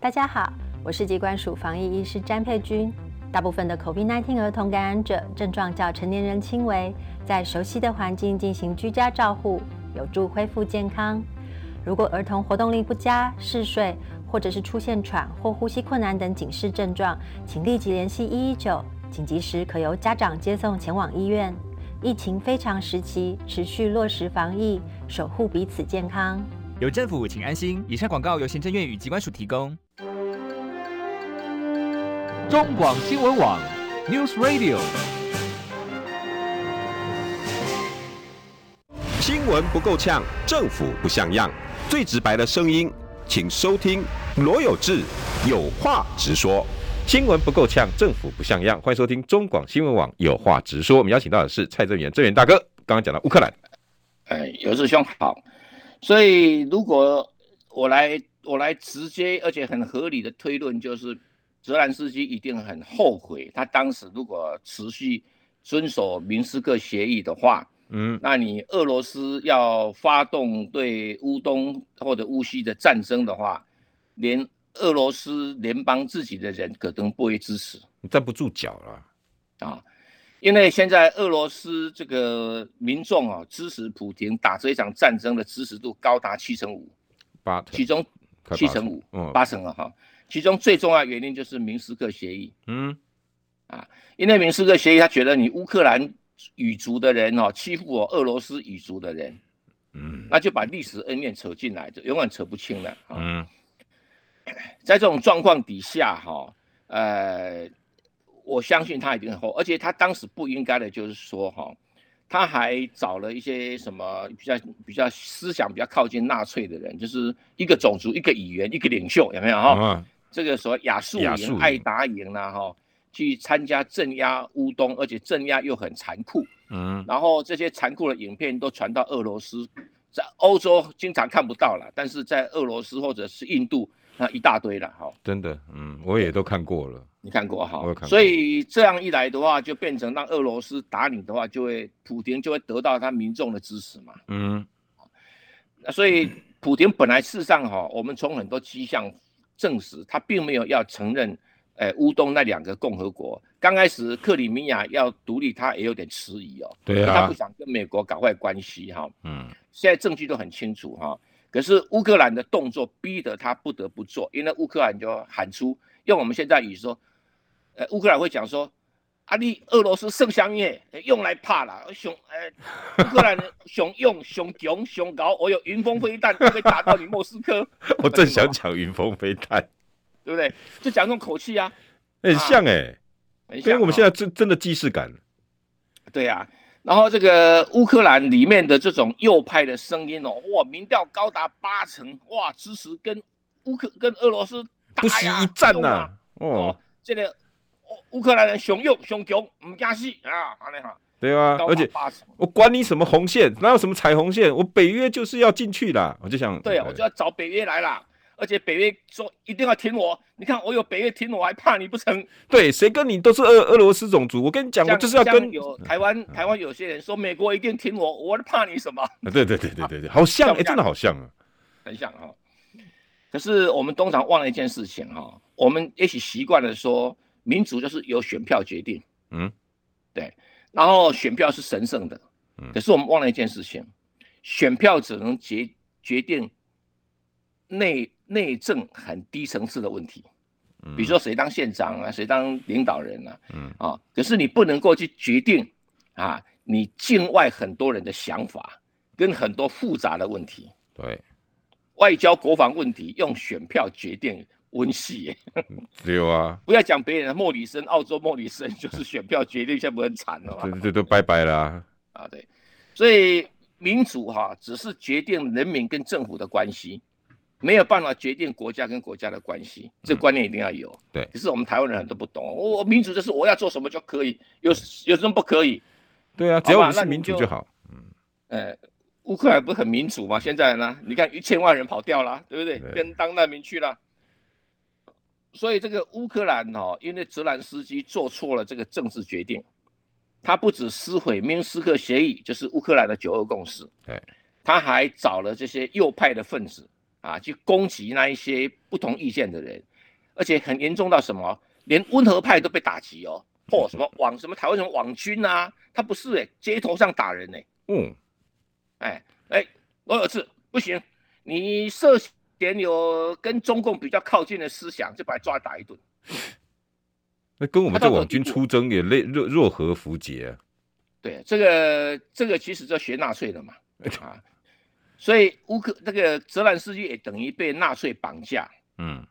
[SPEAKER 14] 大家好，我是疾管署防疫医师詹佩君。大部分的 COVID-19 儿童感染者症状较成年人轻微，在熟悉的环境进行居家照护。有助恢复健康。如果儿童活动力不佳、嗜睡，或者是出现喘或呼吸困难等警示症状，请立即联系一一九，紧急时可由家长接送前往医院。疫情非常时期，持续落实防疫，守护彼此健康。
[SPEAKER 12] 有政府，请安心。以上广告由行政院与疾管署提供。
[SPEAKER 10] 中广新闻网，News Radio。
[SPEAKER 1] 新闻不够呛，政府不像样，最直白的声音，请收听罗有志有话直说。
[SPEAKER 3] 新闻不够呛，政府不像样，欢迎收听中广新闻网有话直说。我们邀请到的是蔡正元，正元大哥。刚刚讲到乌克兰，
[SPEAKER 2] 哎，有志兄好。所以如果我来，我来直接而且很合理的推论，就是泽连斯基一定很后悔，他当时如果持续遵守明斯克协议的话。嗯，那你俄罗斯要发动对乌东或者乌西的战争的话，连俄罗斯联邦自己的人可能不会支持，
[SPEAKER 3] 你站不住脚了
[SPEAKER 2] 啊！因为现在俄罗斯这个民众啊，支持普京打这一场战争的支持度高达七成五，
[SPEAKER 3] 八，
[SPEAKER 2] 其中七成五，八成了哈。其中最重要原因就是明斯克协议，嗯，啊，因为明斯克协议他觉得你乌克兰。语族的人哦，欺负我俄罗斯语族的人，嗯，那就把历史恩怨扯进来，就永远扯不清了。嗯，在这种状况底下哈，呃，我相信他一定很后，而且他当时不应该的，就是说哈，他还找了一些什么比较比较思想比较靠近纳粹的人，就是一个种族、一个语言、一个领袖，有没有哈？这个所谓亚速营、爱达营呐哈。去参加镇压乌东，而且镇压又很残酷。嗯，然后这些残酷的影片都传到俄罗斯，在欧洲经常看不到了，但是在俄罗斯或者是印度，那一大堆了哈。
[SPEAKER 3] 真的，嗯，我也都看过了。
[SPEAKER 2] 你看过哈？所以这样一来的话，就变成让俄罗斯打你的话，就会普京就会得到他民众的支持嘛。嗯，那所以普京本来事实上哈，我们从很多迹象证实，他并没有要承认。诶，乌东那两个共和国，刚开始克里米亚要独立，他也有点迟疑哦。
[SPEAKER 3] 对啊，
[SPEAKER 2] 他不想跟美国搞坏关系哈。嗯，现在证据都很清楚哈。可是乌克兰的动作逼得他不得不做，因为乌克兰就喊出，用我们现在语说，呃，乌克兰会讲说，啊，你俄罗斯剩下面用来怕啦，熊，呃，乌克兰熊用 (laughs) 熊强熊高，我有云峰飞弹可以打到你莫斯科。(laughs)
[SPEAKER 3] 我正想讲云峰飞弹。
[SPEAKER 2] 对不对？就讲这种口气啊，
[SPEAKER 3] 很像哎，跟我们现在真真的既视感。
[SPEAKER 2] 对呀，然后这个乌克兰里面的这种右派的声音哦，哇，民调高达八成，哇，支持跟乌克跟俄罗斯
[SPEAKER 3] 不惜一战呐。哦，
[SPEAKER 2] 这个乌克兰人雄勇雄强，唔惊死啊。
[SPEAKER 3] 对啊，而且我管你什么红线，哪有什么彩虹线，我北约就是要进去啦。我就想，
[SPEAKER 2] 对啊，我就要找北约来啦。而且北约说一定要挺我，你看我有北约挺我，还怕你不成？
[SPEAKER 3] 对，谁跟你都是俄俄罗斯种族。我跟你讲，我就是要跟
[SPEAKER 2] 有台湾台湾有些人说美国一定挺我，我怕你什么？
[SPEAKER 3] 对对对对对对，好像哎，真的好像啊，
[SPEAKER 2] 很像哈。可是我们通常忘了一件事情哈，我们也许习惯了说民主就是由选票决定，嗯，对，然后选票是神圣的，可是我们忘了一件事情，选票只能决决定内。内政很低层次的问题，比如说谁当县长啊，谁当领导人啊，嗯。啊，可是你不能够去决定啊，你境外很多人的想法跟很多复杂的问题，
[SPEAKER 3] 对，
[SPEAKER 2] 外交国防问题用选票决定温习，
[SPEAKER 3] 对啊，(laughs)
[SPEAKER 2] 不要讲别人，莫里森，澳洲莫里森就是选票决定，现在不很惨了吗？
[SPEAKER 3] 对对，都拜拜啦啊，
[SPEAKER 2] 啊对，所以民主哈、啊、只是决定人民跟政府的关系。没有办法决定国家跟国家的关系，这个观念一定要有。
[SPEAKER 3] 嗯、对，
[SPEAKER 2] 可是我们台湾人很多不懂，我民主就是我要做什么就可以，有有什么不可以？
[SPEAKER 3] 对啊，只要我们是民主就好。
[SPEAKER 2] 嗯，呃，乌克兰不是很民主吗？现在呢，你看一千万人跑掉了，对不对？对跟当难民去了。所以这个乌克兰哦，因为泽连斯基做错了这个政治决定，他不止撕毁明斯克协议，就是乌克兰的九二共识，
[SPEAKER 3] 对，
[SPEAKER 2] 他还找了这些右派的分子。啊，去攻击那一些不同意见的人，而且很严重到什么，连温和派都被打击哦，或、哦、什么 (laughs) 网什么台湾什么网军啊，他不是哎，街头上打人哎，嗯，哎哎，罗有志不行，你涉嫌有跟中共比较靠近的思想，就把他抓打一顿。
[SPEAKER 3] 那跟我们这网军出征也类若若何符节啊？
[SPEAKER 2] 对，这个这个其实就学纳粹的嘛，(laughs) 啊。所以乌克那个泽兰斯基也等于被纳粹绑架，嗯，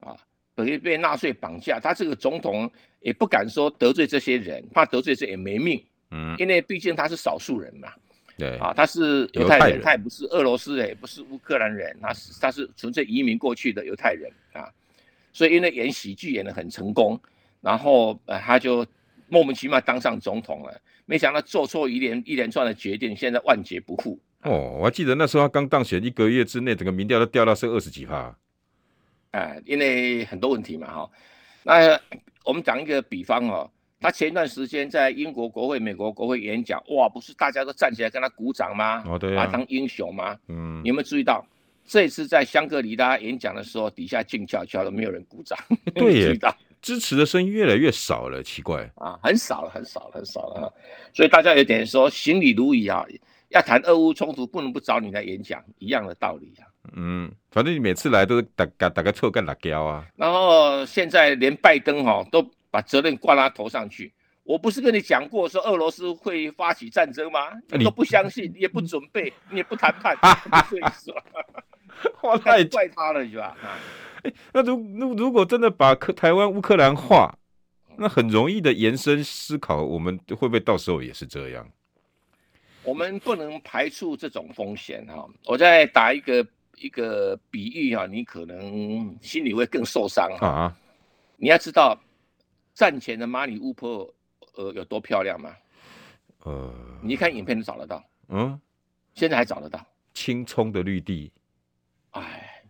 [SPEAKER 2] 啊，等于被纳粹绑架。他这个总统也不敢说得罪这些人，怕得罪这也没命，嗯，因为毕竟他是少数人嘛，
[SPEAKER 3] 对，
[SPEAKER 2] 啊，他是犹太人，他也不是俄罗斯人，也不是乌克兰人，他是他是纯粹移民过去的犹太人啊。所以因为演喜剧演得很成功，然后呃他就莫名其妙当上总统了，没想到做错一连一连串的决定，现在万劫不复。
[SPEAKER 3] 哦，我还记得那时候他刚当选一个月之内，整个民调都掉到是二十几趴。
[SPEAKER 2] 哎、呃，因为很多问题嘛，哈、哦。那我们讲一个比方哦，他前一段时间在英国国会、美国国会演讲，哇，不是大家都站起来跟他鼓掌吗？
[SPEAKER 3] 哦，对啊，
[SPEAKER 2] 当英雄吗？嗯，你有没有注意到这次在香格里拉演讲的时候，底下静悄悄的，没有人鼓掌。(laughs)
[SPEAKER 3] 对耶，支持的声音越来越少了，奇怪
[SPEAKER 2] 啊，很少了，很少了，很少了。所以大家有点说行礼如仪啊。要谈俄乌冲突，不能不找你来演讲，一样的道理啊。
[SPEAKER 3] 嗯，反正你每次来都打打打个臭干辣椒啊。
[SPEAKER 2] 然后现在连拜登哈、哦、都把责任挂他头上去。我不是跟你讲过说俄罗斯会发起战争吗？你都不相信，你也不准备，你也不谈判，所以说，(laughs) 话 (laughs) 太怪他了是吧？
[SPEAKER 3] 欸、那如如如果真的把克台湾乌克兰化，那很容易的延伸思考，我们会不会到时候也是这样？
[SPEAKER 2] 我们不能排除这种风险哈，我再打一个一个比喻哈，你可能心里会更受伤哈。你要知道，战前的马里乌波尔呃有多漂亮吗？呃，你一看影片都找得到。嗯，现在还找得到
[SPEAKER 3] 青葱的绿地。
[SPEAKER 2] 哎，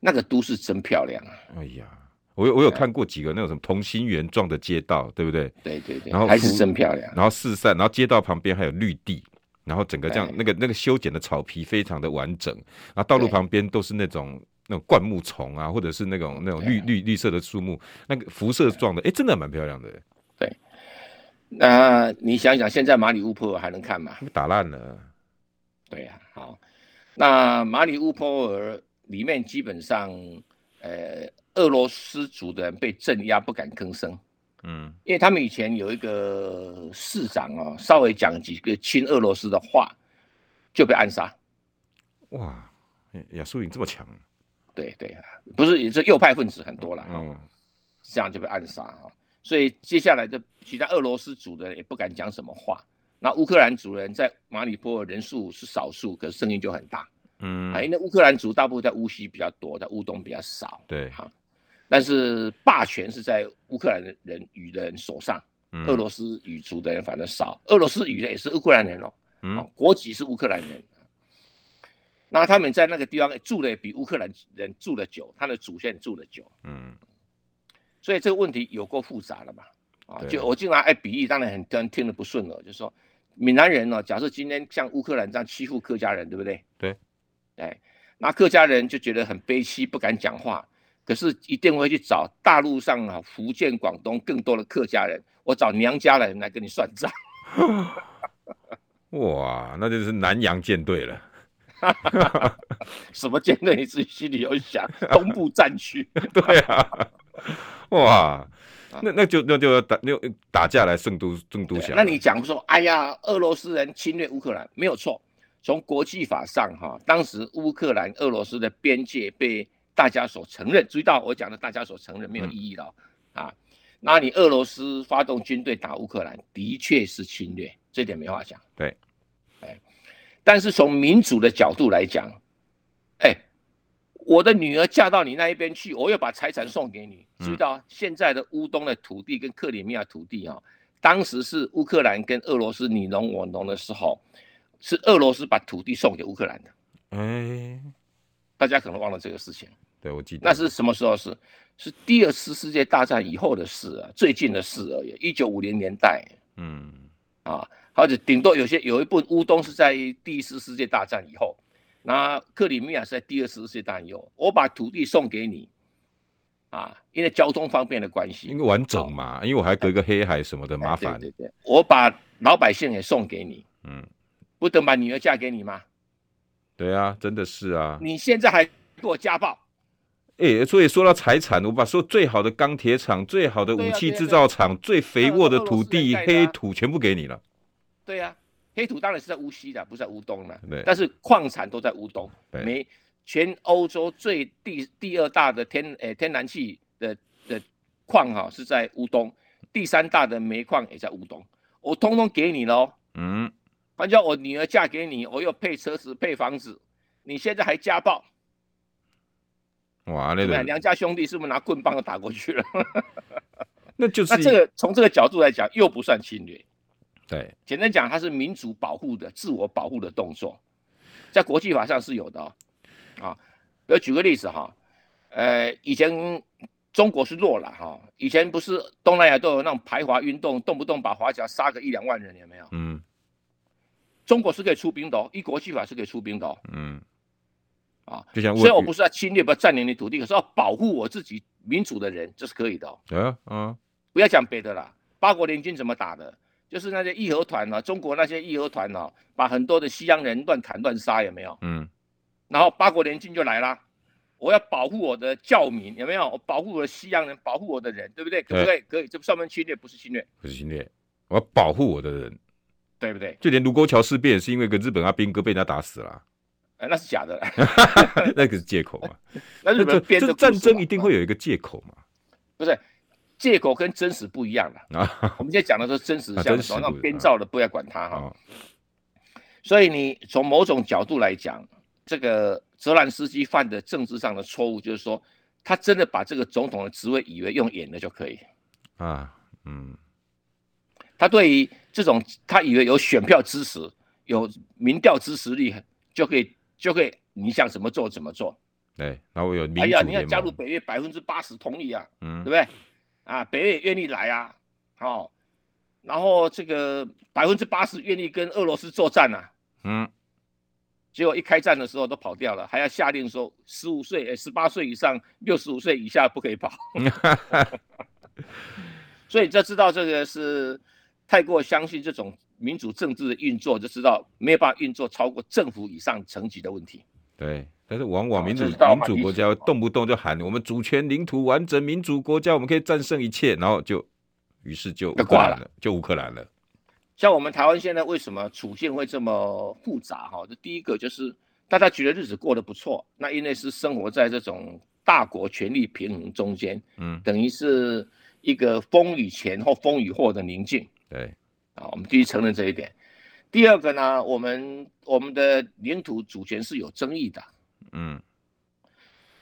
[SPEAKER 2] 那个都市真漂亮啊！
[SPEAKER 3] 哎呀，我有我有看过几个那种什么同心圆状的街道，对不对？
[SPEAKER 2] 对对对，
[SPEAKER 3] 然后
[SPEAKER 2] 还是真漂亮。
[SPEAKER 3] 然后四散，然后街道旁边还有绿地，然后整个这样那个那个修剪的草皮非常的完整，然后道路旁边都是那种那种灌木丛啊，或者是那种那种绿绿绿色的树木，那个辐射状的，哎，真的蛮漂亮的。
[SPEAKER 2] 对，那你想想，现在马里乌波尔还能看吗？
[SPEAKER 3] 打烂了。
[SPEAKER 2] 对呀、啊，好，那马里乌波尔里面基本上，呃，俄罗斯族的人被镇压，不敢吭声，嗯，因为他们以前有一个市长哦，稍微讲几个亲俄罗斯的话，就被暗杀。
[SPEAKER 3] 哇，亚速营这么强？
[SPEAKER 2] 对对啊，不是，也是右派分子很多了，嗯，这样就被暗杀啊，所以接下来的其他俄罗斯族的人也不敢讲什么话。那乌克兰族人在马里波尔人数是少数，可是声音就很大。嗯，啊，因为乌克兰族大部分在乌西比较多，在乌东比较少。
[SPEAKER 3] 对，哈，
[SPEAKER 2] 但是霸权是在乌克兰人语的人手上，嗯、俄罗斯语族的人反正少。俄罗斯语的也是乌克兰人哦，嗯，国籍是乌克兰人。那他们在那个地方住的比乌克兰人住的久，他的祖先住的久。嗯，所以这个问题有够复杂了嘛？啊，就我经常爱比喻，当然很多人听得不顺耳，就是说。闽南人呢、哦，假设今天像乌克兰这样欺负客家人，对不对？
[SPEAKER 3] 对，
[SPEAKER 2] 哎，那客家人就觉得很悲戚，不敢讲话，可是一定会去找大陆上啊，福建、广东更多的客家人，我找娘家人来跟你算账。(laughs)
[SPEAKER 3] 哇，那就是南洋舰队了。(laughs)
[SPEAKER 2] 什么舰队？你自己心里有想。东部战区。(laughs)
[SPEAKER 3] 对啊。哇。那那就那就要打那打架来胜都胜都响。
[SPEAKER 2] 那你讲说，哎呀，俄罗斯人侵略乌克兰没有错。从国际法上哈，当时乌克兰俄罗斯的边界被大家所承认。注意到我讲的大家所承认没有意义了、嗯、啊。那你俄罗斯发动军队打乌克兰，的确是侵略，这点没话讲。
[SPEAKER 3] 对，
[SPEAKER 2] 哎，但是从民主的角度来讲，哎。我的女儿嫁到你那一边去，我又把财产送给你。知道现在的乌东的土地跟克里米亚土地啊，当时是乌克兰跟俄罗斯你侬我侬的时候，是俄罗斯把土地送给乌克兰的。哎，大家可能忘了这个事情。
[SPEAKER 3] 对，我记得。
[SPEAKER 2] 那是什么时候是？是第二次世界大战以后的事啊，最近的事而已。一九五零年代。嗯。啊，或者顶多有些有一部分乌东是在第一次世界大战以后。那克里米亚是在第二次世界大战以后，我把土地送给你，啊，因为交通方便的关系，
[SPEAKER 3] 因为完整嘛，因为我还隔个黑海什么的麻烦。
[SPEAKER 2] 对对对，我把老百姓也送给你，嗯，不等把女儿嫁给你吗？
[SPEAKER 3] 对啊，真的是啊。
[SPEAKER 2] 你现在还给我家暴？
[SPEAKER 3] 哎、欸，所以说到财产，我把说最好的钢铁厂、最好的武器制造厂、最肥沃的土地、黑土全部给你了。
[SPEAKER 2] 对呀。黑土当然是在乌西的，不是在乌东了。对，但是矿产都在乌东。煤，全欧洲最第第二大的天诶、欸、天然气的的矿哈是在乌东，第三大的煤矿也在乌东。我通通给你喽。嗯，反正我女儿嫁给你，我又配车子配房子，你现在还家暴？
[SPEAKER 3] 哇，那个
[SPEAKER 2] 两家兄弟是不是拿棍棒都打过去了？(laughs)
[SPEAKER 3] 那就是
[SPEAKER 2] 那这个从这个角度来讲，又不算侵略。
[SPEAKER 3] 对，
[SPEAKER 2] 简单讲，它是民主保护的、自我保护的动作，在国际法上是有的哦。啊，比如举个例子哈，呃，以前中国是弱了哈，以前不是东南亚都有那种排华运动，动不动把华侨杀个一两万人，有没有？嗯。中国是可以出兵的哦，依国际法是可以出兵的哦。嗯。啊，就像虽然我不是要侵略、不要占领你土地，可是要保护我自己民主的人，这是可以的哦。
[SPEAKER 3] 嗯嗯。
[SPEAKER 2] 不要讲别的啦，八国联军怎么打的？就是那些义和团啊，中国那些义和团啊，把很多的西洋人乱砍乱杀，有没有？嗯。然后八国联军就来了，我要保护我的教民，有没有？我保护我的西洋人，保护我的人，对不对？可不可以？可以，这不算不算侵略？不是侵略，
[SPEAKER 3] 不是侵略。我要保护我的人，
[SPEAKER 2] 对不对？
[SPEAKER 3] 就连卢沟桥事变也是因为个日本阿兵哥被人家打死了。
[SPEAKER 2] 哎，那是假的，(laughs)
[SPEAKER 3] 那个是借口嘛？(laughs)
[SPEAKER 2] 那日本编的
[SPEAKER 3] 战争一定会有一个借口嘛？
[SPEAKER 2] 不是。借口跟真实不一样了啊！(laughs) 我们现在讲的是真实像，像什么那编造的，不要管它哈、啊。所以你从某种角度来讲，这个泽兰斯基犯的政治上的错误，就是说他真的把这个总统的职位以为用演的就可以
[SPEAKER 3] 啊。嗯，
[SPEAKER 2] 他对于这种他以为有选票支持、有民调支持力，就可以就可以你想怎么做怎么做。
[SPEAKER 3] 对，然后有民主。
[SPEAKER 2] 哎呀，你要加入北约，百分之八十同意啊，嗯，对不对？啊，北约愿意来啊，好、哦，然后这个百分之八十愿意跟俄罗斯作战啊，嗯。结果一开战的时候都跑掉了，还要下令说十五岁、十八岁以上、六十五岁以下不可以跑。(laughs) 所以就知道这个是太过相信这种民主政治的运作，就知道没有办法运作超过政府以上层级的问题。
[SPEAKER 3] 对，但是往往民主、哦、民主国家动不动就喊我们主权领土完整，民主国家我们可以战胜一切，然后就于是就乌克兰了，就乌克兰了。
[SPEAKER 2] 像我们台湾现在为什么处境会这么复杂？哈，这第一个就是大家觉得日子过得不错，那因为是生活在这种大国权力平衡中间，嗯，等于是一个风雨前或风雨后的宁静。
[SPEAKER 3] 对，
[SPEAKER 2] 啊，我们必须承认这一点。第二个呢，我们我们的领土主权是有争议的，嗯，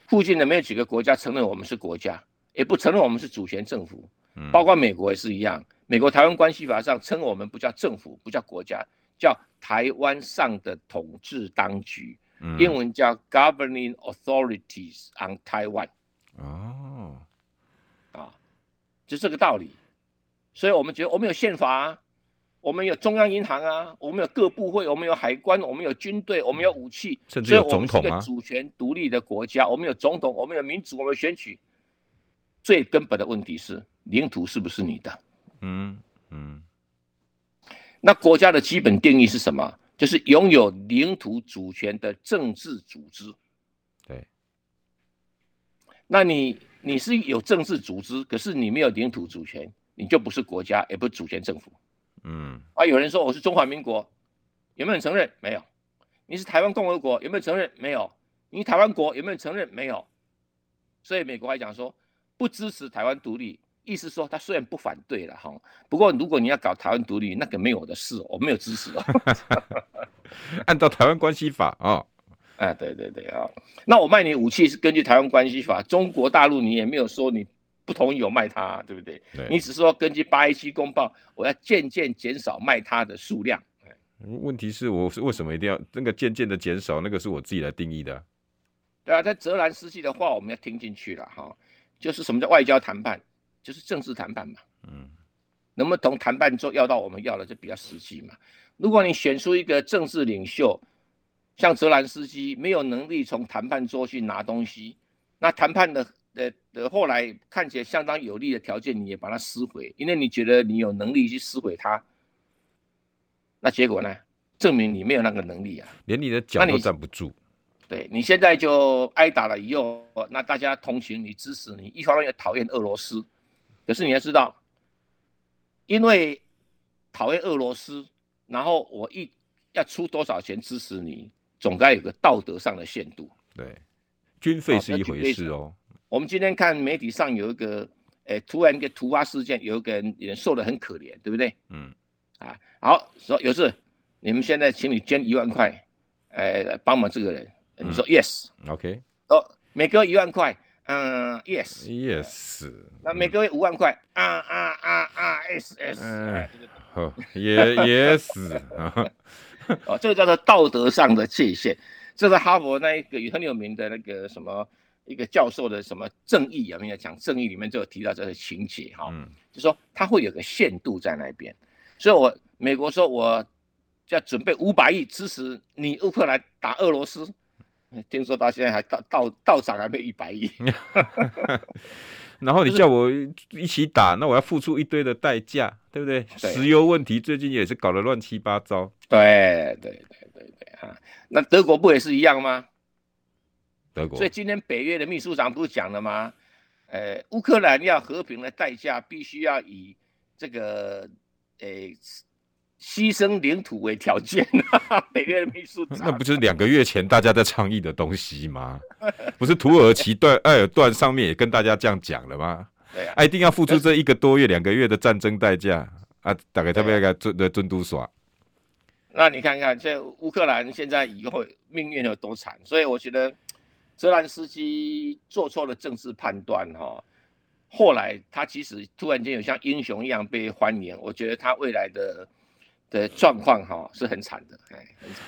[SPEAKER 2] 附近的没有几个国家承认我们是国家，也不承认我们是主权政府，嗯，包括美国也是一样。美国台湾关系法上称我们不叫政府，不叫国家，叫台湾上的统治当局，嗯、英文叫 Governing Authorities on Taiwan。哦，啊，就这个道理。所以我们觉得我们有宪法啊，我们有中央银行啊，我们有各部会，我们有海关，我们有军队，我们有武器，
[SPEAKER 3] 甚至有总统啊。
[SPEAKER 2] 所以我们是个主权独立的国家，我们有总统，我们有民主，我们有选举。最根本的问题是领土是不是你的？嗯嗯，那国家的基本定义是什么？就是拥有领土主权的政治组织。
[SPEAKER 3] 对，
[SPEAKER 2] 那你你是有政治组织，可是你没有领土主权，你就不是国家，也不是主权政府。嗯，啊，有人说我是中华民国，有没有人承认？没有。你是台湾共和国，有没有承认？没有。你台湾国有没有承认？没有。所以美国还讲说不支持台湾独立。意思说，他虽然不反对了哈，不过如果你要搞台湾独立，那个没有我的事，我没有支持哦。(laughs)
[SPEAKER 3] 按照台湾关系法啊，
[SPEAKER 2] 哎，对对对啊，那我卖你武器是根据台湾关系法，中国大陆你也没有说你不同意有卖它，对不对？对，你只是说根据八一七公报，我要渐渐减少卖它的数量。
[SPEAKER 3] 问题是我是为什么一定要那个渐渐的减少？那个是我自己来定义的。
[SPEAKER 2] 对啊，在泽兰斯基的话，我们要听进去了哈，就是什么叫外交谈判？就是政治谈判嘛，嗯，能不能从谈判中要到我们要的就比较实际嘛。如果你选出一个政治领袖，像泽兰斯基没有能力从谈判桌去拿东西，那谈判的的的后来看起来相当有利的条件，你也把它撕毁，因为你觉得你有能力去撕毁它，那结果呢？证明你没有那个能力啊，
[SPEAKER 3] 连你的脚都站不住。
[SPEAKER 2] 对，你现在就挨打了以后，那大家同情你、支持你，一方面又讨厌俄罗斯。可是你要知道，因为讨厌俄罗斯，然后我一要出多少钱支持你，总该有个道德上的限度。
[SPEAKER 3] 对，军费是一回事哦。
[SPEAKER 2] 我们今天看媒体上有一个，诶，突然一个突发事件，有一个人人瘦得很可怜，对不对？嗯。啊，好，说有事，你们现在请你捐一万块，诶，帮忙这个人。你说 yes，OK。哦，每个一万块。嗯，yes，yes，那每个月五万块，啊啊啊啊，s s，
[SPEAKER 3] 好，也也是啊，(laughs)
[SPEAKER 2] 哦，这个叫做道德上的界限，这是哈佛那一个很有名的那个什么一个教授的什么正义有没有讲正义里面就有提到这个情节哈，嗯，就说它会有个限度在那边，所以我美国说我要准备五百亿支持你乌克兰打俄罗斯。听说到现在还到到到涨还没一百亿 (laughs) (laughs)
[SPEAKER 3] 然后你叫我一起打，那我要付出一堆的代价，对不对？对，石油问题最近也是搞得乱七八糟。
[SPEAKER 2] 对对对对对啊！那德国不也是一样吗？
[SPEAKER 3] 德国。
[SPEAKER 2] 所以今天北约的秘书长不是讲了吗？呃，乌克兰要和平的代价必须要以这个呃。牺牲领土为条件，(laughs) 北约的秘书长，
[SPEAKER 3] 那不就是两个月前大家在倡议的东西吗？不是土耳其段埃尔段上面也跟大家这样讲了吗？
[SPEAKER 2] 对啊，
[SPEAKER 3] 啊，一定要付出这一个多月、两个月的战争代价啊！大概特别该尊的尊都耍。
[SPEAKER 2] 那你看看，这乌克兰现在以后命运有多惨？所以我觉得泽兰斯基做错了政治判断哈。后来他其实突然间有像英雄一样被欢迎，我觉得他未来的的状况哈是很惨的，哎，很惨。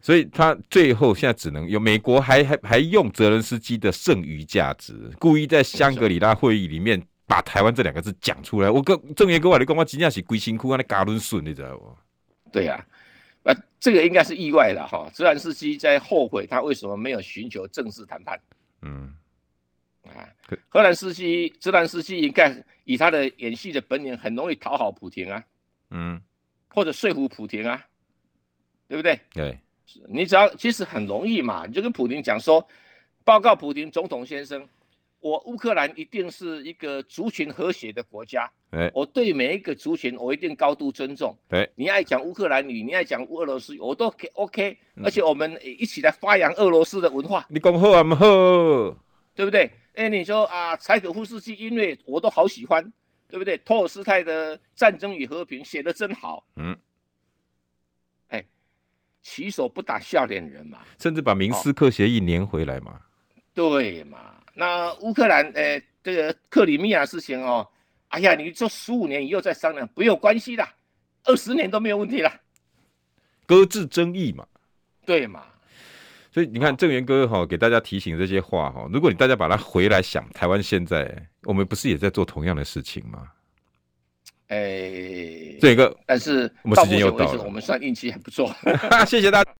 [SPEAKER 3] 所以他最后现在只能用美国还还还用泽伦斯基的剩余价值，故意在香格里拉会议里面把台湾这两个字讲出来。我跟郑源哥我你讲我真正是归辛苦啊，那嘎伦顺，你知道不？
[SPEAKER 2] 对呀、啊，那这个应该是意外了哈。泽连斯基在后悔他为什么没有寻求正式谈判。嗯，啊，荷兰斯基，泽兰斯基应该以他的演戏的本领，很容易讨好普廷啊。嗯，或者说服普廷啊，对不对？
[SPEAKER 3] 对。
[SPEAKER 2] 你只要其实很容易嘛，你就跟普京讲说，报告普京总统先生，我乌克兰一定是一个族群和谐的国家，欸、我对每一个族群我一定高度尊重。
[SPEAKER 3] 欸、
[SPEAKER 2] 你爱讲乌克兰语，你爱讲俄罗斯语，我都 OK，而且我们一起来发扬俄罗斯的文化。
[SPEAKER 3] 你讲好啊，好，
[SPEAKER 2] 对不对？哎，你说啊，柴可夫斯基音乐我都好喜欢，对不对？托尔斯泰的《战争与和平》写的真好。嗯。哎，骑手不打笑脸人嘛，
[SPEAKER 3] 甚至把明斯克协议粘回来嘛。哦、
[SPEAKER 2] 对嘛？那乌克兰，呃、欸，这个克里米亚事情哦，哎呀，你说十五年以后再商量，不有关系的，二十年都没有问题了。
[SPEAKER 3] 搁置争议嘛。
[SPEAKER 2] 对嘛？
[SPEAKER 3] 所以你看，郑源哥哈给大家提醒这些话哈，如果你大家把它回来想，台湾现在我们不是也在做同样的事情吗？
[SPEAKER 2] 哎、欸，
[SPEAKER 3] 这个，
[SPEAKER 2] 但是
[SPEAKER 3] 我们时间又到了，
[SPEAKER 2] 我们算运气还不错。(laughs)
[SPEAKER 3] 谢谢大家。